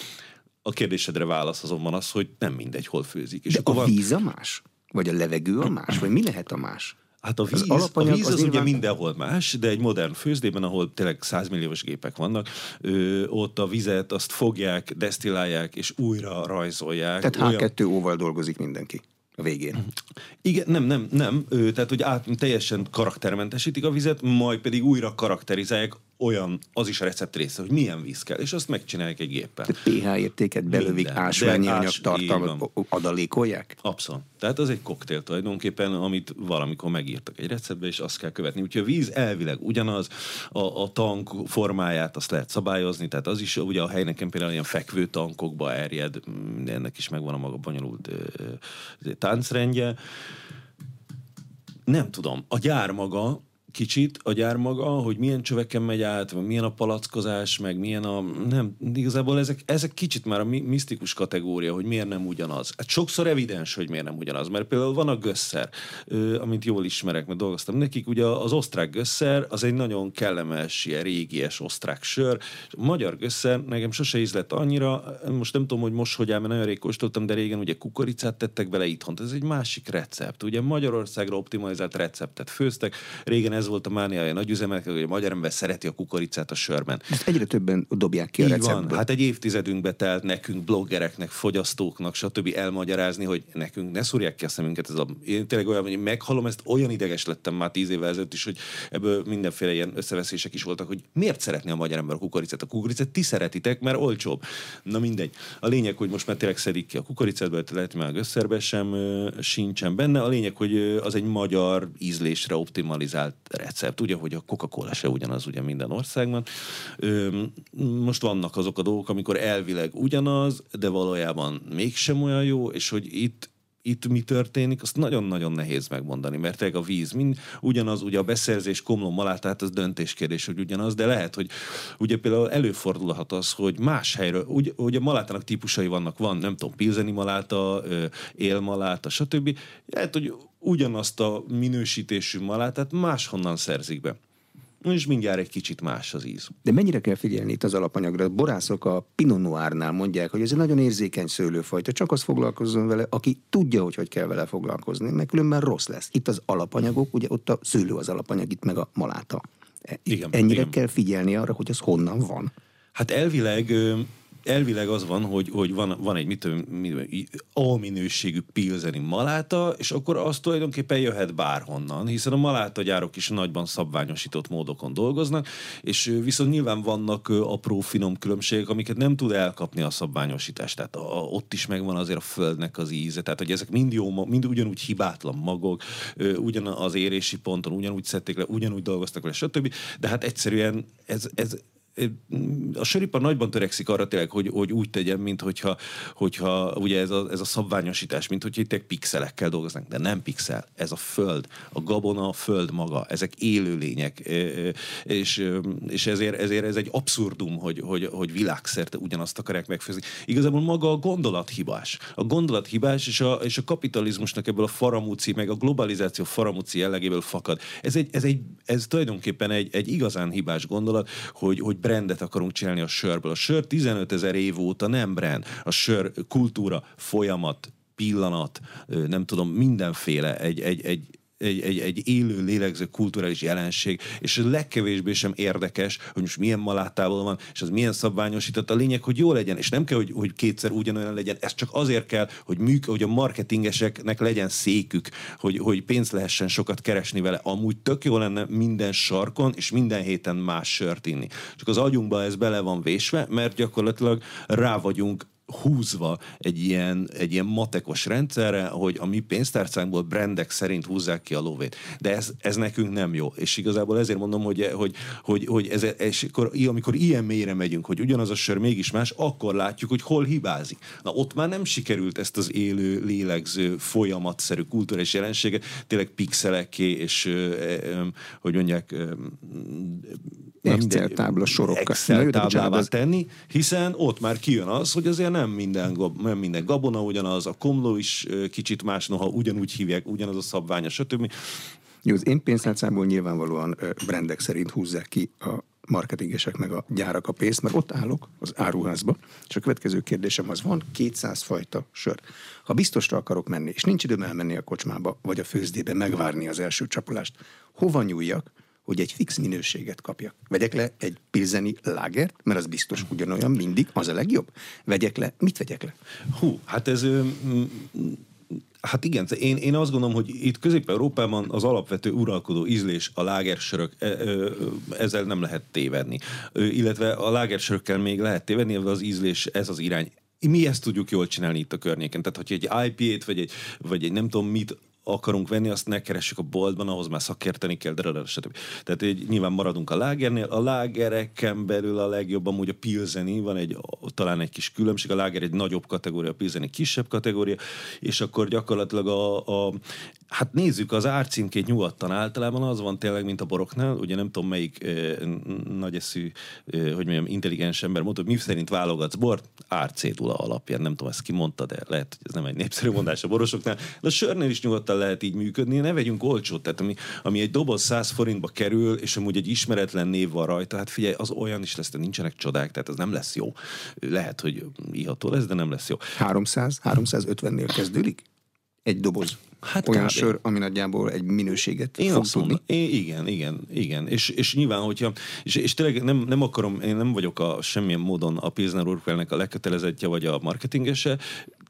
A kérdésedre válasz azonban az, hogy nem mindegy, hol főzik. És De a van... víz a más? Vagy a levegő a más? Vagy mi lehet a más? Hát a víz, az, a víz az, az nyilván... ugye mindenhol más, de egy modern főzdében, ahol tényleg százmilliós gépek vannak, ö, ott a vizet azt fogják, desztillálják és újra rajzolják. Tehát H2O-val dolgozik mindenki a végén. Igen, nem, nem, nem. Ö, tehát, hogy át, teljesen karaktermentesítik a vizet, majd pedig újra karakterizálják olyan, az is a recept része, hogy milyen víz kell, és azt megcsinálják egy géppel. Tehát pH értéket belövik, ásványi anyag tartalmat adalékolják? Abszolút. Tehát az egy koktél tulajdonképpen, amit valamikor megírtak egy receptbe, és azt kell követni. Úgyhogy a víz elvileg ugyanaz, a, a tank formáját azt lehet szabályozni, tehát az is, ugye a helyneken például ilyen fekvő tankokba erjed, ennek is megvan a maga bonyolult ö, ö, táncrendje. Nem tudom, a gyár maga kicsit a gyár maga, hogy milyen csöveken megy át, vagy milyen a palackozás, meg milyen a... Nem, igazából ezek, ezek kicsit már a misztikus kategória, hogy miért nem ugyanaz. Hát sokszor evidens, hogy miért nem ugyanaz, mert például van a gösszer, amit jól ismerek, mert dolgoztam nekik, ugye az osztrák gösszer az egy nagyon kellemes, ilyen régies osztrák sör. A magyar gösszer nekem sose ízlett annyira, most nem tudom, hogy most hogy áll, mert nagyon rég kóstoltam, de régen ugye kukoricát tettek bele itthon. Ez egy másik recept. Ugye Magyarországra optimalizált receptet főztek, régen ez volt a mániája nagy üzemek, hogy a magyar ember szereti a kukoricát a sörben. Ezt egyre többen dobják ki a receptből. Van. Hát egy évtizedünkbe telt nekünk, bloggereknek, fogyasztóknak, stb. elmagyarázni, hogy nekünk ne szúrják ki a szemünket. Ez a, én tényleg olyan, hogy meghalom ezt, olyan ideges lettem már tíz évvel ezelőtt is, hogy ebből mindenféle ilyen összeveszések is voltak, hogy miért szeretné a magyar ember a kukoricát. A kukoricát ti szeretitek, mert olcsóbb. Na mindegy. A lényeg, hogy most már tényleg szedik ki a kukoricát, mert lehet már összerbe sem sincsen benne. A lényeg, hogy az egy magyar ízlésre optimalizált recept. Ugye, hogy a Coca-Cola se ugyanaz ugye minden országban. Most vannak azok a dolgok, amikor elvileg ugyanaz, de valójában mégsem olyan jó, és hogy itt itt mi történik, azt nagyon-nagyon nehéz megmondani, mert a víz mind ugyanaz, ugye a beszerzés komlom malát, tehát az döntéskérdés, hogy ugyanaz, de lehet, hogy ugye például előfordulhat az, hogy más helyről, ugye, ugye malátának típusai vannak, van, nem tudom, pilzeni maláta, élmaláta, stb. Lehet, hogy ugyanazt a minősítésű malátát máshonnan szerzik be és mindjárt egy kicsit más az íz. De mennyire kell figyelni itt az alapanyagra? A borászok a Pinot Noirnál mondják, hogy ez egy nagyon érzékeny szőlőfajta, csak az foglalkozzon vele, aki tudja, hogy hogy kell vele foglalkozni, mert különben rossz lesz. Itt az alapanyagok, ugye ott a szőlő az alapanyag, itt meg a maláta. Igen, Ennyire igen. kell figyelni arra, hogy az honnan van. Hát elvileg elvileg az van, hogy, hogy van, van egy mit, mit, A minőségű pilzeni maláta, és akkor az tulajdonképpen jöhet bárhonnan, hiszen a malátagyárok is nagyban szabványosított módokon dolgoznak, és viszont nyilván vannak apró finom különbségek, amiket nem tud elkapni a szabványosítás. Tehát a, ott is megvan azért a földnek az íze, tehát hogy ezek mind jó, mind ugyanúgy hibátlan magok, ugyan az érési ponton, ugyanúgy szedték le, ugyanúgy dolgoztak vele, stb. De hát egyszerűen ez, ez a söripar nagyban törekszik arra tényleg, hogy, hogy úgy tegyen, mint hogyha, hogyha ugye ez a, ez a szabványosítás, mint hogy itt pixelekkel dolgoznak, de nem pixel, ez a föld, a gabona a föld maga, ezek élőlények, és, és ezért, ezért ez egy abszurdum, hogy, hogy, hogy világszerte ugyanazt akarják megfőzni. Igazából maga a gondolat hibás. A gondolat hibás, és a, és a kapitalizmusnak ebből a faramúci, meg a globalizáció faramúci jellegéből fakad. Ez, egy, ez, egy, ez tulajdonképpen egy, egy igazán hibás gondolat, hogy, hogy brandet akarunk csinálni a sörből. A sör 15 ezer év óta nem brand. A sör kultúra, folyamat, pillanat, nem tudom, mindenféle egy, egy, egy, egy, egy, egy élő, lélegző kulturális jelenség, és ez legkevésbé sem érdekes, hogy most milyen malátával van, és az milyen szabványosított. A lényeg, hogy jó legyen, és nem kell, hogy, hogy kétszer ugyanolyan legyen. Ez csak azért kell, hogy műk, hogy a marketingeseknek legyen székük, hogy, hogy pénzt lehessen sokat keresni vele. Amúgy tök jó lenne minden sarkon, és minden héten más sört inni. Csak az agyunkba ez bele van vésve, mert gyakorlatilag rá vagyunk húzva egy ilyen, egy ilyen matekos rendszerre, hogy a mi pénztárcánkból brendek szerint húzzák ki a lóvét. De ez, ez nekünk nem jó. És igazából ezért mondom, hogy, hogy, hogy, hogy ez, és akkor, amikor ilyen mélyre megyünk, hogy ugyanaz a sör mégis más, akkor látjuk, hogy hol hibázik. Na ott már nem sikerült ezt az élő, lélegző, folyamatszerű kulturális jelenséget tényleg pixeleké és, hogy mondják, Excel tábla sorokkal. Excel táblává tenni, hiszen ott már kijön az, hogy azért nem minden, nem minden gabona ugyanaz, a komló is kicsit más, noha ugyanúgy hívják, ugyanaz a szabványa, stb. Jó, az én pénztárcámból nyilvánvalóan brendek szerint húzzák ki a marketingesek meg a gyárak a pénzt, mert ott állok az áruházba, és a következő kérdésem az, van 200 fajta sör. Ha biztosra akarok menni, és nincs időm elmenni a kocsmába, vagy a főzdébe megvárni az első csapolást, hova nyúljak, hogy egy fix minőséget kapjak. Vegyek le egy pilzeni lágert, mert az biztos ugyanolyan mindig, az a legjobb. Vegyek le, mit vegyek le? Hú, hát ez Hát igen, én, én azt gondolom, hogy itt Közép-Európában az alapvető uralkodó ízlés a lágersörök, e, ezzel nem lehet tévedni. Illetve a lágersörökkel még lehet tévedni, de az ízlés, ez az irány mi ezt tudjuk jól csinálni itt a környéken. Tehát, hogyha egy IPA-t, vagy egy, vagy egy nem tudom mit akarunk venni, azt ne keressük a boltban, ahhoz már szakérteni kell, de stb. Tehát így nyilván maradunk a lágernél. A lágereken belül a legjobb amúgy a pilzeni, van egy, talán egy kis különbség, a láger egy nagyobb kategória, a pilzeni kisebb kategória, és akkor gyakorlatilag a, a hát nézzük, az árcímkét nyugodtan általában az van tényleg, mint a boroknál, ugye nem tudom melyik eh, nagy eszű, eh, hogy mondjam, intelligens ember mondta, hogy mi szerint válogatsz bort, árcédula alapján, nem tudom, ezt ki mondta, de lehet, hogy ez nem egy népszerű mondás a borosoknál, de a sörnél is nyugodtan lehet így működni, ne vegyünk olcsót, tehát ami, ami egy doboz 100 forintba kerül, és amúgy egy ismeretlen név van rajta, hát figyelj, az olyan is lesz, de nincsenek csodák, tehát az nem lesz jó. Lehet, hogy iható lesz, de nem lesz jó. 300, 350-nél kezdődik? Egy doboz. Hát olyan kb. sör, ami nagyjából egy minőséget én fog tudni. Én, igen, igen, igen. És, és nyilván, hogyha, és, és tényleg nem, nem akarom, én nem vagyok a semmilyen módon a Pilsner Urquellnek a legkötelezettje, vagy a marketingese,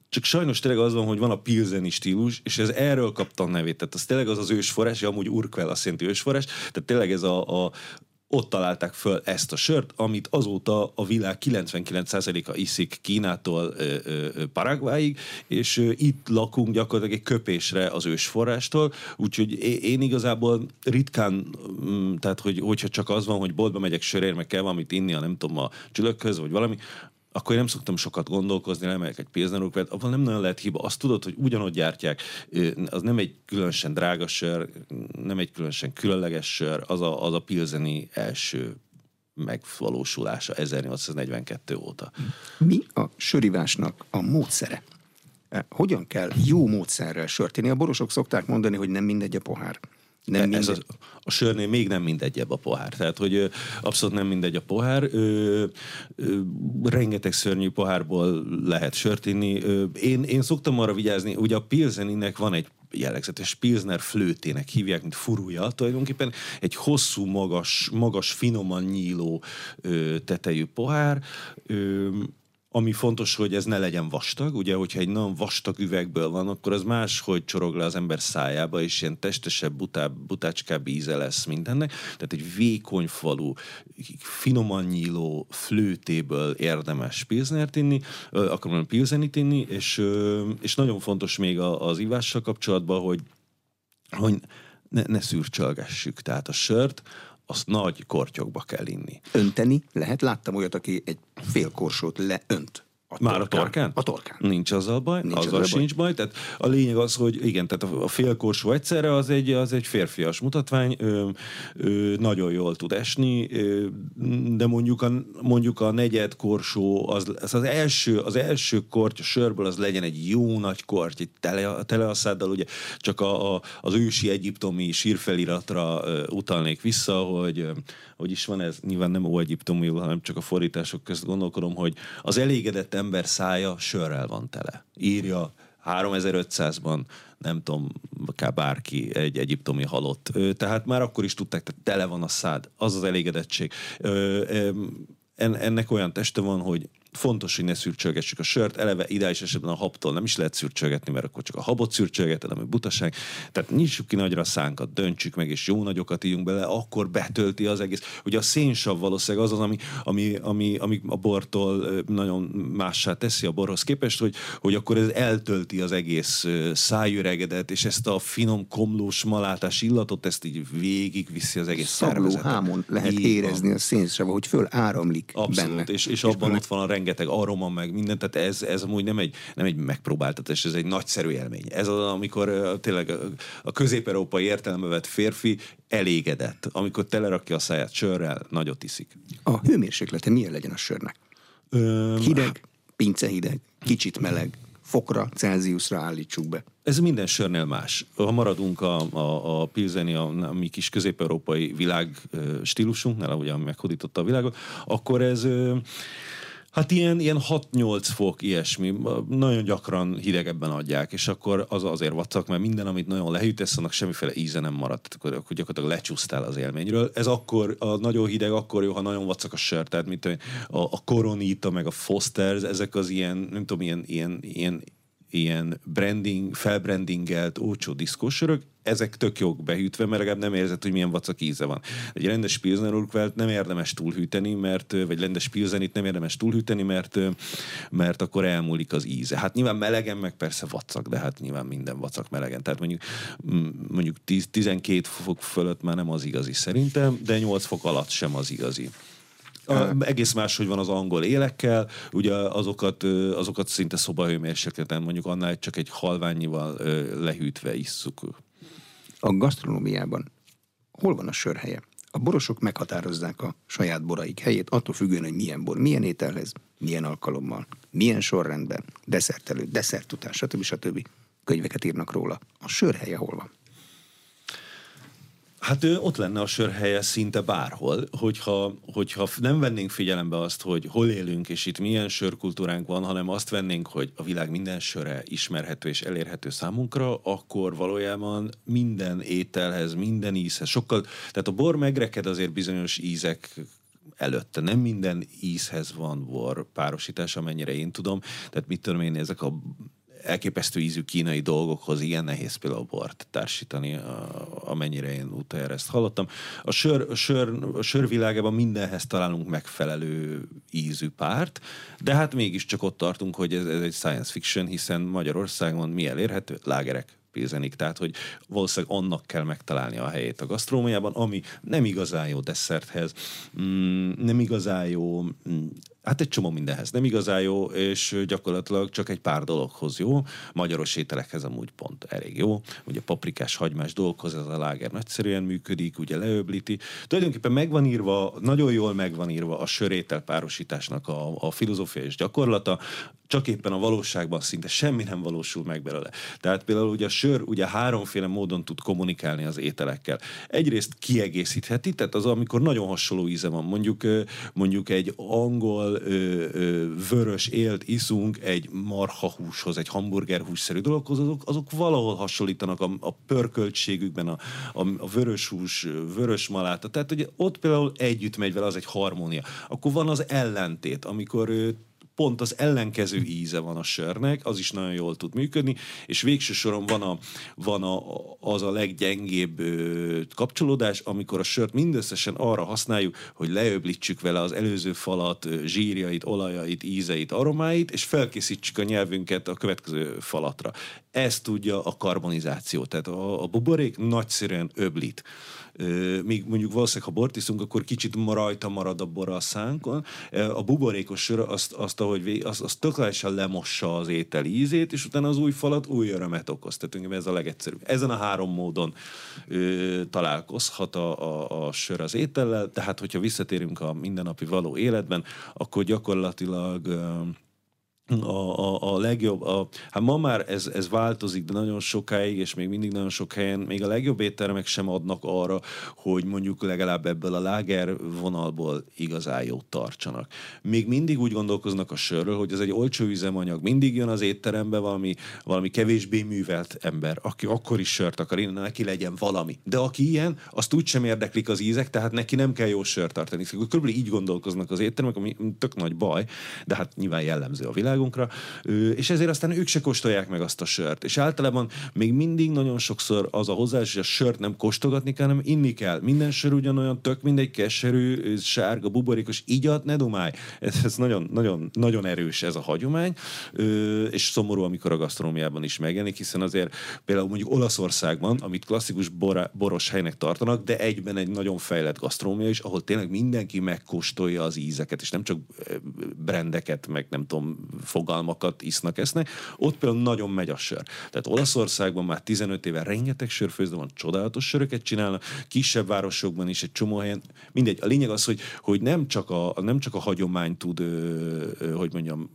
csak sajnos tényleg az van, hogy van a pilzeni stílus, és ez erről kapta a nevét. Tehát az tényleg az az ősforrás, amúgy Urquell azt jelenti ősforrás, tehát tényleg ez a, a ott találták föl ezt a sört, amit azóta a világ 99%-a iszik Kínától Paraguayig, és ö, itt lakunk gyakorlatilag egy köpésre az ősforrástól, úgyhogy én igazából ritkán, mm, tehát hogy, hogyha csak az van, hogy boltba megyek sörért, meg kell valamit inni, a nem tudom, a csülökhöz, vagy valami, akkor én nem szoktam sokat gondolkozni, lemegyek egy pilsnerúkvet, abban nem nagyon lehet hiba. Azt tudod, hogy ugyanott gyártják, az nem egy különösen drága sör, nem egy különösen különleges sör, az a, az a pilzeni első megvalósulása 1842 óta. Mi a sörivásnak a módszere? Hogyan kell jó módszerrel sört A borosok szokták mondani, hogy nem mindegy a pohár. Nem mindegy. Ez a, a sörnél még nem mindegy a pohár. Tehát, hogy abszolút nem mindegy a pohár. Ö, ö, rengeteg szörnyű pohárból lehet sört inni. Ö, én, én szoktam arra vigyázni, ugye a Pilzeninek van egy jellegzetes Pilsner flőtének hívják, mint furúja, tulajdonképpen egy hosszú, magas, magas finoman nyíló ö, tetejű pohár, ö, ami fontos, hogy ez ne legyen vastag. Ugye, hogyha egy nagyon vastag üvegből van, akkor az más, hogy csorog le az ember szájába, és ilyen testesebb, butább, butácskább íze lesz mindennek. Tehát egy vékony falú, finoman nyíló flőtéből érdemes pilznert inni, akkor mondom pilzenit inni, és, és nagyon fontos még az ivással kapcsolatban, hogy, hogy ne, ne szürcsölgessük. Tehát a sört, azt nagy kortyokba kell inni. Önteni lehet? Láttam olyat, aki egy fél korsót leönt. A Már a torkán? A torkán. Nincs azzal baj, Nincs azzal, azzal sincs baj. baj. Tehát a lényeg az, hogy igen, tehát a félkorsó egyszerre az egy, az egy férfias mutatvány, ö, ö, nagyon jól tud esni, ö, de mondjuk a, mondjuk a negyed korsó, az, az, az első, az első korty a sörből az legyen egy jó nagy korty, tele, tele a száddal, ugye csak a, a, az ősi egyiptomi sírfeliratra ö, utalnék vissza, hogy hogy is van ez, nyilván nem óegyiptomi, hanem csak a fordítások közt gondolkodom, hogy az elégedett ember szája sörrel van tele. Írja 3500-ban, nem tudom, akár bárki, egy egyiptomi halott. Tehát már akkor is tudták, hogy tele van a szád, az az elégedettség. Ennek olyan teste van, hogy fontos, hogy ne szürcsölgessük a sört, eleve ideális esetben a habtól nem is lehet szürcsölgetni, mert akkor csak a habot szürcsölgeted, ami butaság. Tehát nyissuk ki nagyra a szánkat, döntsük meg, és jó nagyokat íjunk bele, akkor betölti az egész. Ugye a szénsav valószínűleg az az, ami, ami, ami, ami a bortól nagyon mássá teszi a borhoz képest, hogy, hogy akkor ez eltölti az egész szájüregedet, és ezt a finom komlós malátás illatot, ezt így végig viszi az egész Szagló hámon lehet így érezni van. a szénsav, hogy föl áramlik Abszolút, benne. és, és, és abban ott van a rengeteg aroma, meg minden, tehát ez, ez amúgy nem egy, nem egy megpróbáltatás, ez egy nagyszerű élmény. Ez az, amikor tényleg a közép-európai értelembe vett férfi elégedett, amikor telerakja a száját sörrel, nagyot iszik. A hőmérséklete milyen legyen a sörnek? Öm, hideg, pince hideg, kicsit meleg, fokra, Celsiusra állítsuk be. Ez minden sörnél más. Ha maradunk a, a, a Pilzeni, a, a mi kis közép-európai világ stílusunknál, ahogy meghódította a világot, akkor ez Hát ilyen, ilyen 6-8 fok, ilyesmi. Nagyon gyakran hidegebben adják, és akkor az azért vacak, mert minden, amit nagyon lehűtesz, annak semmiféle íze nem maradt, akkor, akkor gyakorlatilag lecsúsztál az élményről. Ez akkor, a nagyon hideg akkor jó, ha nagyon vacak a sör, tehát mint a, a Coronita, meg a Fosters, ezek az ilyen, nem tudom, ilyen, ilyen, ilyen ilyen branding, felbrandingelt, olcsó diszkósörök, ezek tök jók behűtve, mert legalább nem érzed, hogy milyen vacak íze van. Egy rendes Pilsner Urquell nem érdemes túlhűteni, mert, vagy rendes Pilsenit nem érdemes túlhűteni, mert, mert akkor elmúlik az íze. Hát nyilván melegen meg persze vacak, de hát nyilván minden vacak melegen. Tehát mondjuk, mondjuk 10, 12 fok fölött már nem az igazi szerintem, de 8 fok alatt sem az igazi. A, egész más, hogy van az angol élekkel, ugye azokat, azokat szinte szobahőmérsékleten, mondjuk annál csak egy halványival lehűtve isszuk. A gasztronómiában hol van a sörhelye? A borosok meghatározzák a saját boraik helyét, attól függően, hogy milyen bor, milyen ételhez, milyen alkalommal, milyen sorrendben, desszert előtt, desszert után, stb. stb. Könyveket írnak róla. A sörhelye hol van? Hát ő ott lenne a sörhelye szinte bárhol, hogyha, hogyha nem vennénk figyelembe azt, hogy hol élünk, és itt milyen sörkultúránk van, hanem azt vennénk, hogy a világ minden söre ismerhető és elérhető számunkra, akkor valójában minden ételhez, minden ízhez, sokkal, tehát a bor megreked azért bizonyos ízek előtte. Nem minden ízhez van bor párosítás, amennyire én tudom. Tehát mit tudom én, ezek a elképesztő ízű kínai dolgokhoz ilyen nehéz például bort társítani, amennyire én utájára ezt hallottam. A sör, a sör, a sör világában mindenhez találunk megfelelő ízű párt, de hát mégiscsak ott tartunk, hogy ez, ez egy science fiction, hiszen Magyarországon mi elérhető? Lágerek, pilzenik, tehát hogy valószínűleg annak kell megtalálni a helyét a gasztrómiában, ami nem igazán jó desszerthez, mm, nem igazán jó mm, Hát egy csomó mindenhez nem igazán jó, és gyakorlatilag csak egy pár dologhoz jó. Magyaros ételekhez amúgy pont elég jó. Ugye paprikás, hagymás dolgokhoz ez a láger nagyszerűen működik, ugye leöblíti. Tulajdonképpen megvan írva, nagyon jól megvan írva a sörétel párosításnak a, a filozófia és gyakorlata, csak éppen a valóságban szinte semmi nem valósul meg belőle. Tehát például ugye a sör ugye háromféle módon tud kommunikálni az ételekkel. Egyrészt kiegészítheti, tehát az, amikor nagyon hasonló íze van. Mondjuk, mondjuk egy angol vörös élt iszunk egy marhahúshoz, egy hamburgerhússzerű dologhoz, azok, azok valahol hasonlítanak a, a pörköltségükben, a, a, a vörös hús, vörös maláta. Tehát ugye ott például együtt megy vele, az egy harmónia. Akkor van az ellentét, amikor pont az ellenkező íze van a sörnek, az is nagyon jól tud működni, és végső soron van, a, van a, az a leggyengébb ö, kapcsolódás, amikor a sört mindösszesen arra használjuk, hogy leöblítsük vele az előző falat, zsírjait, olajait, ízeit, aromáit, és felkészítsük a nyelvünket a következő falatra. Ez tudja a karbonizáció, tehát a, a buborék nagyszerűen öblít míg mondjuk valószínűleg, ha bort iszunk, akkor kicsit rajta marad a bor a szánkon. A buborékos sör azt, azt ahogy azt, azt tökéletesen lemossa az étel ízét, és utána az új falat új örömet okoz. Tehát ez a legegyszerűbb. Ezen a három módon ö, találkozhat a, a, a sör az étellel, tehát hogyha visszatérünk a mindennapi való életben, akkor gyakorlatilag ö, a, a, a legjobb, a, hát ma már ez, ez változik, de nagyon sokáig, és még mindig nagyon sok helyen, még a legjobb éttermek sem adnak arra, hogy mondjuk legalább ebből a láger vonalból igazán jót tartsanak. Még mindig úgy gondolkoznak a sörről, hogy ez egy olcsó üzemanyag, mindig jön az étterembe valami, valami kevésbé művelt ember, aki akkor is sört akar inni, neki legyen valami. De aki ilyen, azt úgy sem érdeklik az ízek, tehát neki nem kell jó sört tartani. Körülbelül így gondolkoznak az éttermek, ami tök nagy baj, de hát nyilván jellemző a világ országunkra, és ezért aztán ők se kóstolják meg azt a sört. És általában még mindig nagyon sokszor az a hozzáállás, hogy a sört nem kóstolgatni kell, hanem inni kell. Minden sör ugyanolyan, tök mindegy keserű, sárga, buborékos, igyat, ne dumálj. Ez, ez nagyon, nagyon, nagyon erős ez a hagyomány, és szomorú, amikor a gasztronómiában is megjelenik, hiszen azért például mondjuk Olaszországban, amit klasszikus bora, boros helynek tartanak, de egyben egy nagyon fejlett gasztronómia is, ahol tényleg mindenki megkóstolja az ízeket, és nem csak brendeket, meg nem tudom, fogalmakat isznak, esznek, ott például nagyon megy a sör. Tehát Olaszországban már 15 éve rengeteg sörfőzde van, csodálatos söröket csinálnak, kisebb városokban is egy csomó helyen. Mindegy, a lényeg az, hogy, hogy nem, csak a, nem csak a hagyomány tud, hogy mondjam,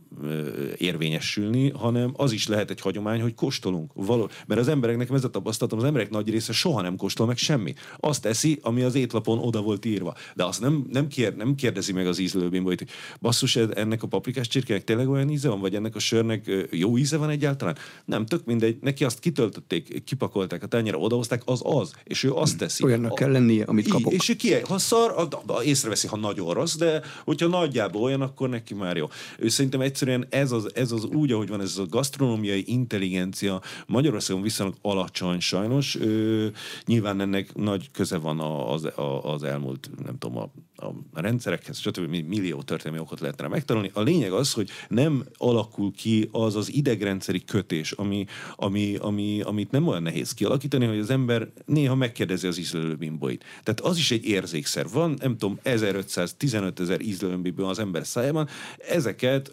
érvényesülni, hanem az is lehet egy hagyomány, hogy kóstolunk. Való, mert az emberek, nekem ez a tapasztalatom, az emberek nagy része soha nem kóstol meg semmi. Azt eszi, ami az étlapon oda volt írva. De azt nem, nem, kér, nem kérdezi meg az ízlőbimbolyt, hogy basszus, ennek a paprikás csirkének tényleg olyan íze van, vagy ennek a sörnek jó íze van egyáltalán? Nem, tök mindegy, neki azt kitöltötték, kipakolták a tányéra, odahozták, az az, és ő azt teszi. Olyannak a, kell lennie, amit kapok. És ő ki, ha szar, a, a, észreveszi, ha nagyon rossz, de hogyha nagyjából olyan, akkor neki már jó. Ő szerintem egyszerűen ez az, ez az úgy, ahogy van, ez a gasztronómiai intelligencia Magyarországon viszonylag alacsony sajnos. Ő, nyilván ennek nagy köze van az, az elmúlt, nem tudom, a a rendszerekhez, stb. millió történelmi okot lehetne megtanulni. A lényeg az, hogy nem alakul ki az az idegrendszeri kötés, ami, ami, ami, amit nem olyan nehéz kialakítani, hogy az ember néha megkérdezi az ízlelőbimbóit. Tehát az is egy érzékszer. Van, nem tudom, 1500-15 ezer ízlelőbimbó az ember szájában, ezeket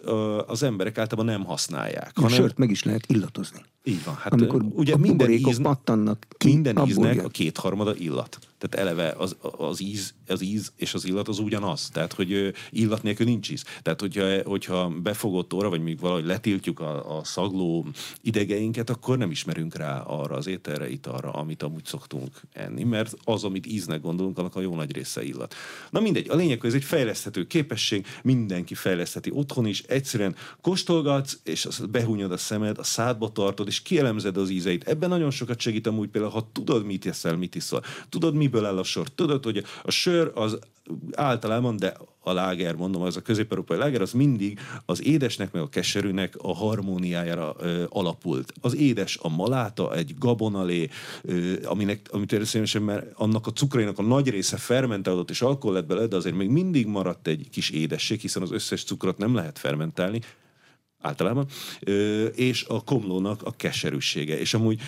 az emberek általában nem használják. A hanem... sört meg is lehet illatozni. Így van. Hát Amikor ugye minden, íz, pattannak ki, minden íznek a kétharmada illat. Tehát eleve az, az, íz, az íz és az illat az ugyanaz. Tehát, hogy illat nélkül nincs íz. Tehát, hogyha, hogyha befogott óra, vagy még valahogy letiltjuk a, a szagló idegeinket, akkor nem ismerünk rá arra az ételre, itt arra, amit amúgy szoktunk enni, mert az, amit íznek gondolunk, annak a jó nagy része illat. Na mindegy, a lényeg, hogy ez egy fejleszthető képesség, mindenki fejlesztheti otthon is, egyszerűen kóstolgatsz, és behúnyod a szemed, a szádba tartod, és kielemzed az ízeit. Ebben nagyon sokat segít amúgy például, ha tudod, mit eszel, mit iszol. Tudod, miből áll a sor. Tudod, hogy a sör az általában, de a láger, mondom, az a közép-európai láger, az mindig az édesnek meg a keserűnek a harmóniájára ö, alapult. Az édes a maláta, egy gabonalé, ö, aminek, amit természetesen mert annak a cukrainak a nagy része fermentálódott és alkohol lett bele, de azért még mindig maradt egy kis édesség, hiszen az összes cukrot nem lehet fermentálni, általában, és a komlónak a keserűsége. És amúgy,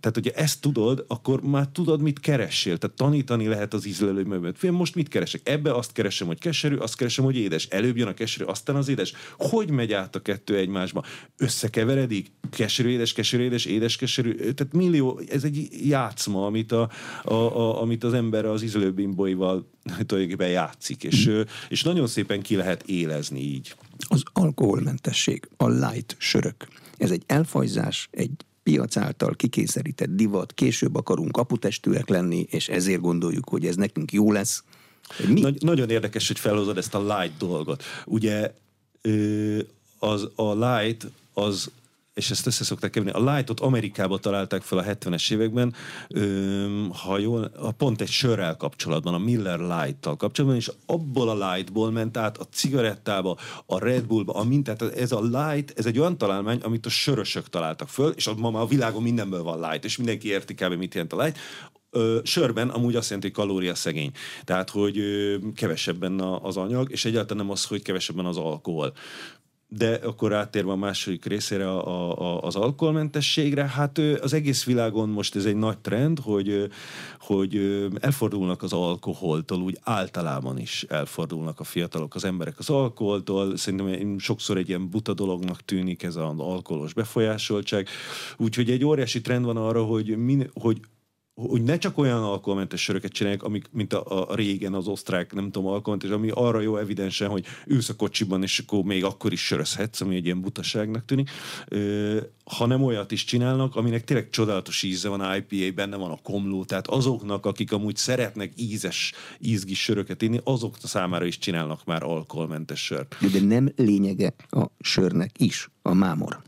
tehát hogyha ezt tudod, akkor már tudod, mit keressél. Tehát tanítani lehet az ízlelőművet. Most mit keresek? Ebbe azt keresem, hogy keserű, azt keresem, hogy édes. Előbb jön a keserű, aztán az édes. Hogy megy át a kettő egymásba? Összekeveredik? Keserű, édes, keserű, édes, édes, keserű. Tehát millió, ez egy játszma, amit, a, a, a, amit az ember az ízlőbimbóival tulajdonképpen játszik, és, mm. és nagyon szépen ki lehet élezni így. Az alkoholmentesség, a light sörök, ez egy elfajzás, egy piac által kikényszerített divat, később akarunk aputestűek lenni, és ezért gondoljuk, hogy ez nekünk jó lesz. Nagy, nagyon érdekes, hogy felhozod ezt a light dolgot. Ugye az, a light az és ezt össze szokták keverni. A Lightot Amerikába találták fel a 70-es években, öm, ha jól, a pont egy sörrel kapcsolatban, a Miller Light-tal kapcsolatban, és abból a Lightból ment át a cigarettába, a Red Bullba, a mintát. Ez a Light, ez egy olyan találmány, amit a sörösök találtak föl, és ma már a világon mindenből van Light, és mindenki érti kb. mit jelent a Light sörben amúgy azt jelenti, hogy kalóriaszegény. Tehát, hogy kevesebben az anyag, és egyáltalán nem az, hogy kevesebben az alkohol. De akkor áttérve a második részére a, a, az alkoholmentességre, hát az egész világon most ez egy nagy trend, hogy, hogy elfordulnak az alkoholtól, úgy általában is elfordulnak a fiatalok, az emberek az alkoholtól. Szerintem sokszor egy ilyen buta dolognak tűnik ez az alkoholos befolyásoltság. Úgyhogy egy óriási trend van arra, hogy, min, hogy hogy ne csak olyan alkoholmentes söröket csinálják, amik, mint a, a régen az osztrák, nem tudom, alkoholmentes, ami arra jó evidensen, hogy ülsz a kocsiban, és akkor még akkor is sörözhetsz, ami egy ilyen butaságnak tűnik, ö, hanem olyat is csinálnak, aminek tényleg csodálatos íze van, IPA, benne van a komló, tehát azoknak, akik amúgy szeretnek ízes, ízgis söröket inni, azok számára is csinálnak már alkoholmentes sört. De nem lényege a sörnek is a mámor.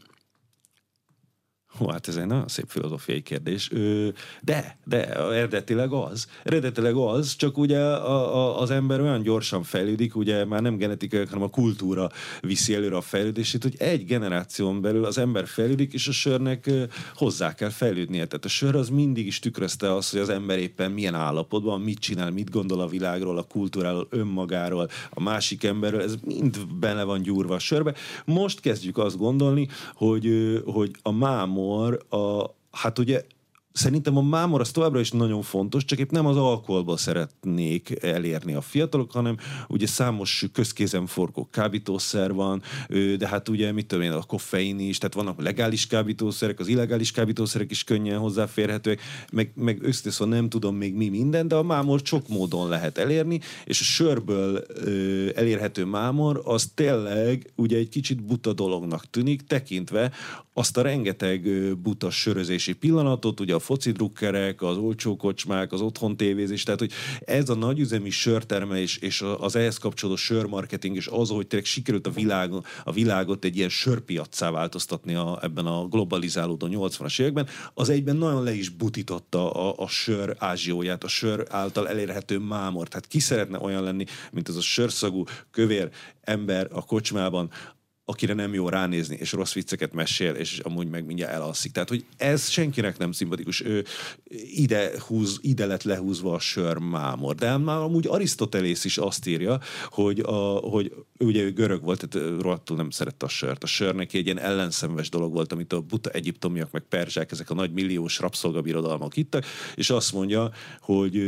Hú, hát ez egy nagyon szép filozófiai kérdés. De, de, eredetileg az. Eredetileg az, csak ugye a, a, az ember olyan gyorsan fejlődik, ugye már nem genetikai, hanem a kultúra viszi előre a fejlődését, hogy egy generáción belül az ember fejlődik, és a sörnek hozzá kell fejlődnie. Tehát a sör az mindig is tükrözte azt, hogy az ember éppen milyen állapotban, mit csinál, mit gondol a világról, a kultúráról, önmagáról, a másik emberről, ez mind benne van gyúrva a sörbe. Most kezdjük azt gondolni, hogy, hogy a mámor mámor, a, hát ugye Szerintem a mámor az továbbra is nagyon fontos, csak épp nem az alkoholból szeretnék elérni a fiatalok, hanem ugye számos közkézen forgó kábítószer van, de hát ugye mit tudom én, a koffein is, tehát vannak legális kábítószerek, az illegális kábítószerek is könnyen hozzáférhetőek, meg, meg összeszó nem tudom még mi minden, de a mámor sok módon lehet elérni, és a sörből ö, elérhető mámor az tényleg ugye egy kicsit buta dolognak tűnik, tekintve azt a rengeteg buta sörözési pillanatot, ugye a foci drukkerek, az olcsó kocsmák, az otthon tévézés, tehát hogy ez a nagyüzemi sörtermelés és az ehhez kapcsolódó sörmarketing, és az, hogy tényleg sikerült a, világ, a világot egy ilyen sörpiaccá változtatni a, ebben a globalizálódó 80-as években, az egyben nagyon le is butította a, a sör ázsióját, a sör által elérhető mámor. Tehát ki szeretne olyan lenni, mint az a sörszagú, kövér ember a kocsmában, akire nem jó ránézni, és rossz vicceket mesél, és amúgy meg mindjárt elalszik. Tehát, hogy ez senkinek nem szimpatikus. Ő ide, húz, ide lett lehúzva a sör mámor. De már amúgy Arisztotelész is azt írja, hogy, a, hogy ugye ő görög volt, tehát rohadtul nem szerette a sört. A sör neki egy ilyen ellenszenves dolog volt, amit a buta egyiptomiak, meg perzsák, ezek a nagy milliós rabszolgabirodalmak hittek, és azt mondja, hogy,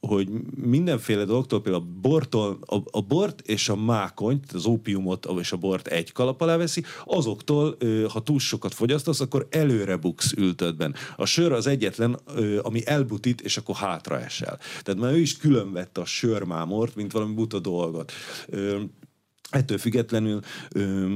hogy mindenféle dologtól, például a bortól, a, a bort és a mákonyt, az ópiumot és a bort egy kalap alá veszi, azoktól, ha túl sokat fogyasztasz, akkor előre buksz ültödben. A sör az egyetlen, ami elbutít, és akkor hátra esel. Tehát már ő is különvette a sörmámort, mint valami buta dolgot. Ettől függetlenül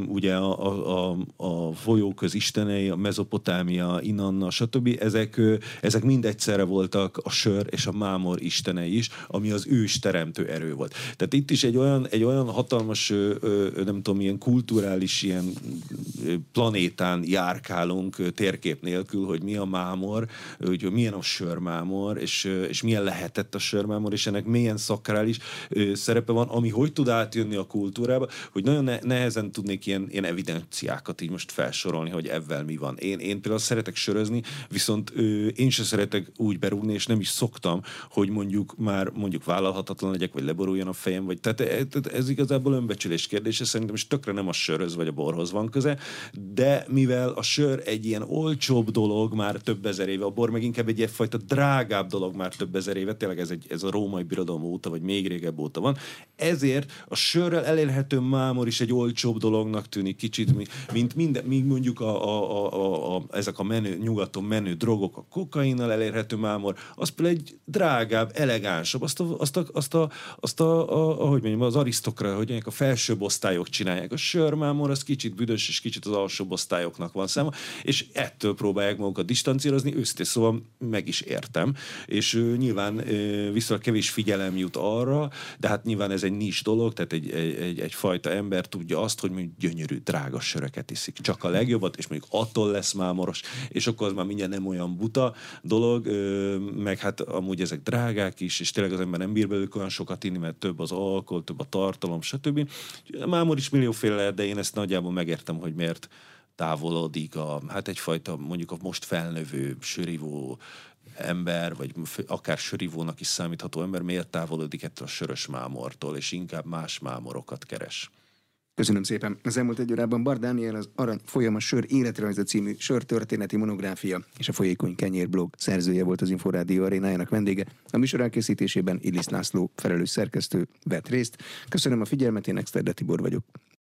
ugye a, a, a, folyóköz istenei, a mezopotámia, Inanna, stb. Ezek, ezek mind egyszerre voltak a sör és a mámor istenei is, ami az ős teremtő erő volt. Tehát itt is egy olyan, egy olyan hatalmas, nem tudom, ilyen kulturális ilyen planétán járkálunk térkép nélkül, hogy mi a mámor, hogy milyen a sörmámor, és, és milyen lehetett a sörmámor, és ennek milyen szakrális szerepe van, ami hogy tud átjönni a kultúrába, Amerikában, hogy nagyon ne- nehezen tudnék ilyen, ilyen evidenciákat így most felsorolni, hogy ebben mi van. Én, én például szeretek sörözni, viszont ö, én sem szeretek úgy berúgni, és nem is szoktam, hogy mondjuk már mondjuk vállalhatatlan legyek, vagy leboruljon a fejem, vagy tehát ez, ez igazából önbecsülés kérdése, szerintem is tökre nem a sörhöz vagy a borhoz van köze, de mivel a sör egy ilyen olcsóbb dolog már több ezer éve, a bor meg inkább egy fajta drágább dolog már több ezer éve, tényleg ez, egy, ez a római birodalom óta, vagy még régebb óta van, ezért a sörrel elérhető mámor is egy olcsóbb dolognak tűnik kicsit, mint minden, mint mondjuk a, a, a, a, ezek a menő, nyugaton menő drogok, a kokainnal elérhető mámor, az például egy drágább, elegánsabb, azt a, azt a, azt a, azt a, a ahogy mondjam, az arisztokra, hogy a felsőbb osztályok csinálják. A sörmámor az kicsit büdös, és kicsit az alsóbb osztályoknak van száma, és ettől próbálják magukat distancírozni, őszintén szóval meg is értem, és uh, nyilván viszonylag kevés figyelem jut arra, de hát nyilván ez egy nis dolog, tehát egy, egy, egy, egy fajta ember tudja azt, hogy mondjuk gyönyörű, drága söröket iszik, csak a legjobbat, és mondjuk attól lesz mámoros, és akkor az már mindjárt nem olyan buta dolog, meg hát amúgy ezek drágák is, és tényleg az ember nem bír belőlük olyan sokat inni, mert több az alkohol, több a tartalom, stb. Mámor is millióféle lehet, de én ezt nagyjából megértem, hogy miért távolodik a, hát egyfajta mondjuk a most felnövő sörivó ember, vagy akár sörivónak is számítható ember miért távolodik ettől a sörös mámortól, és inkább más mámorokat keres. Köszönöm szépen. Az elmúlt egy órában Bar Dániel az Arany Folyama Sör Életrajza című sörtörténeti monográfia és a Folyékony Kenyér blog szerzője volt az Inforádió arénájának vendége. A műsor elkészítésében Illis László felelős szerkesztő vett részt. Köszönöm a figyelmet, én Exterde Tibor vagyok.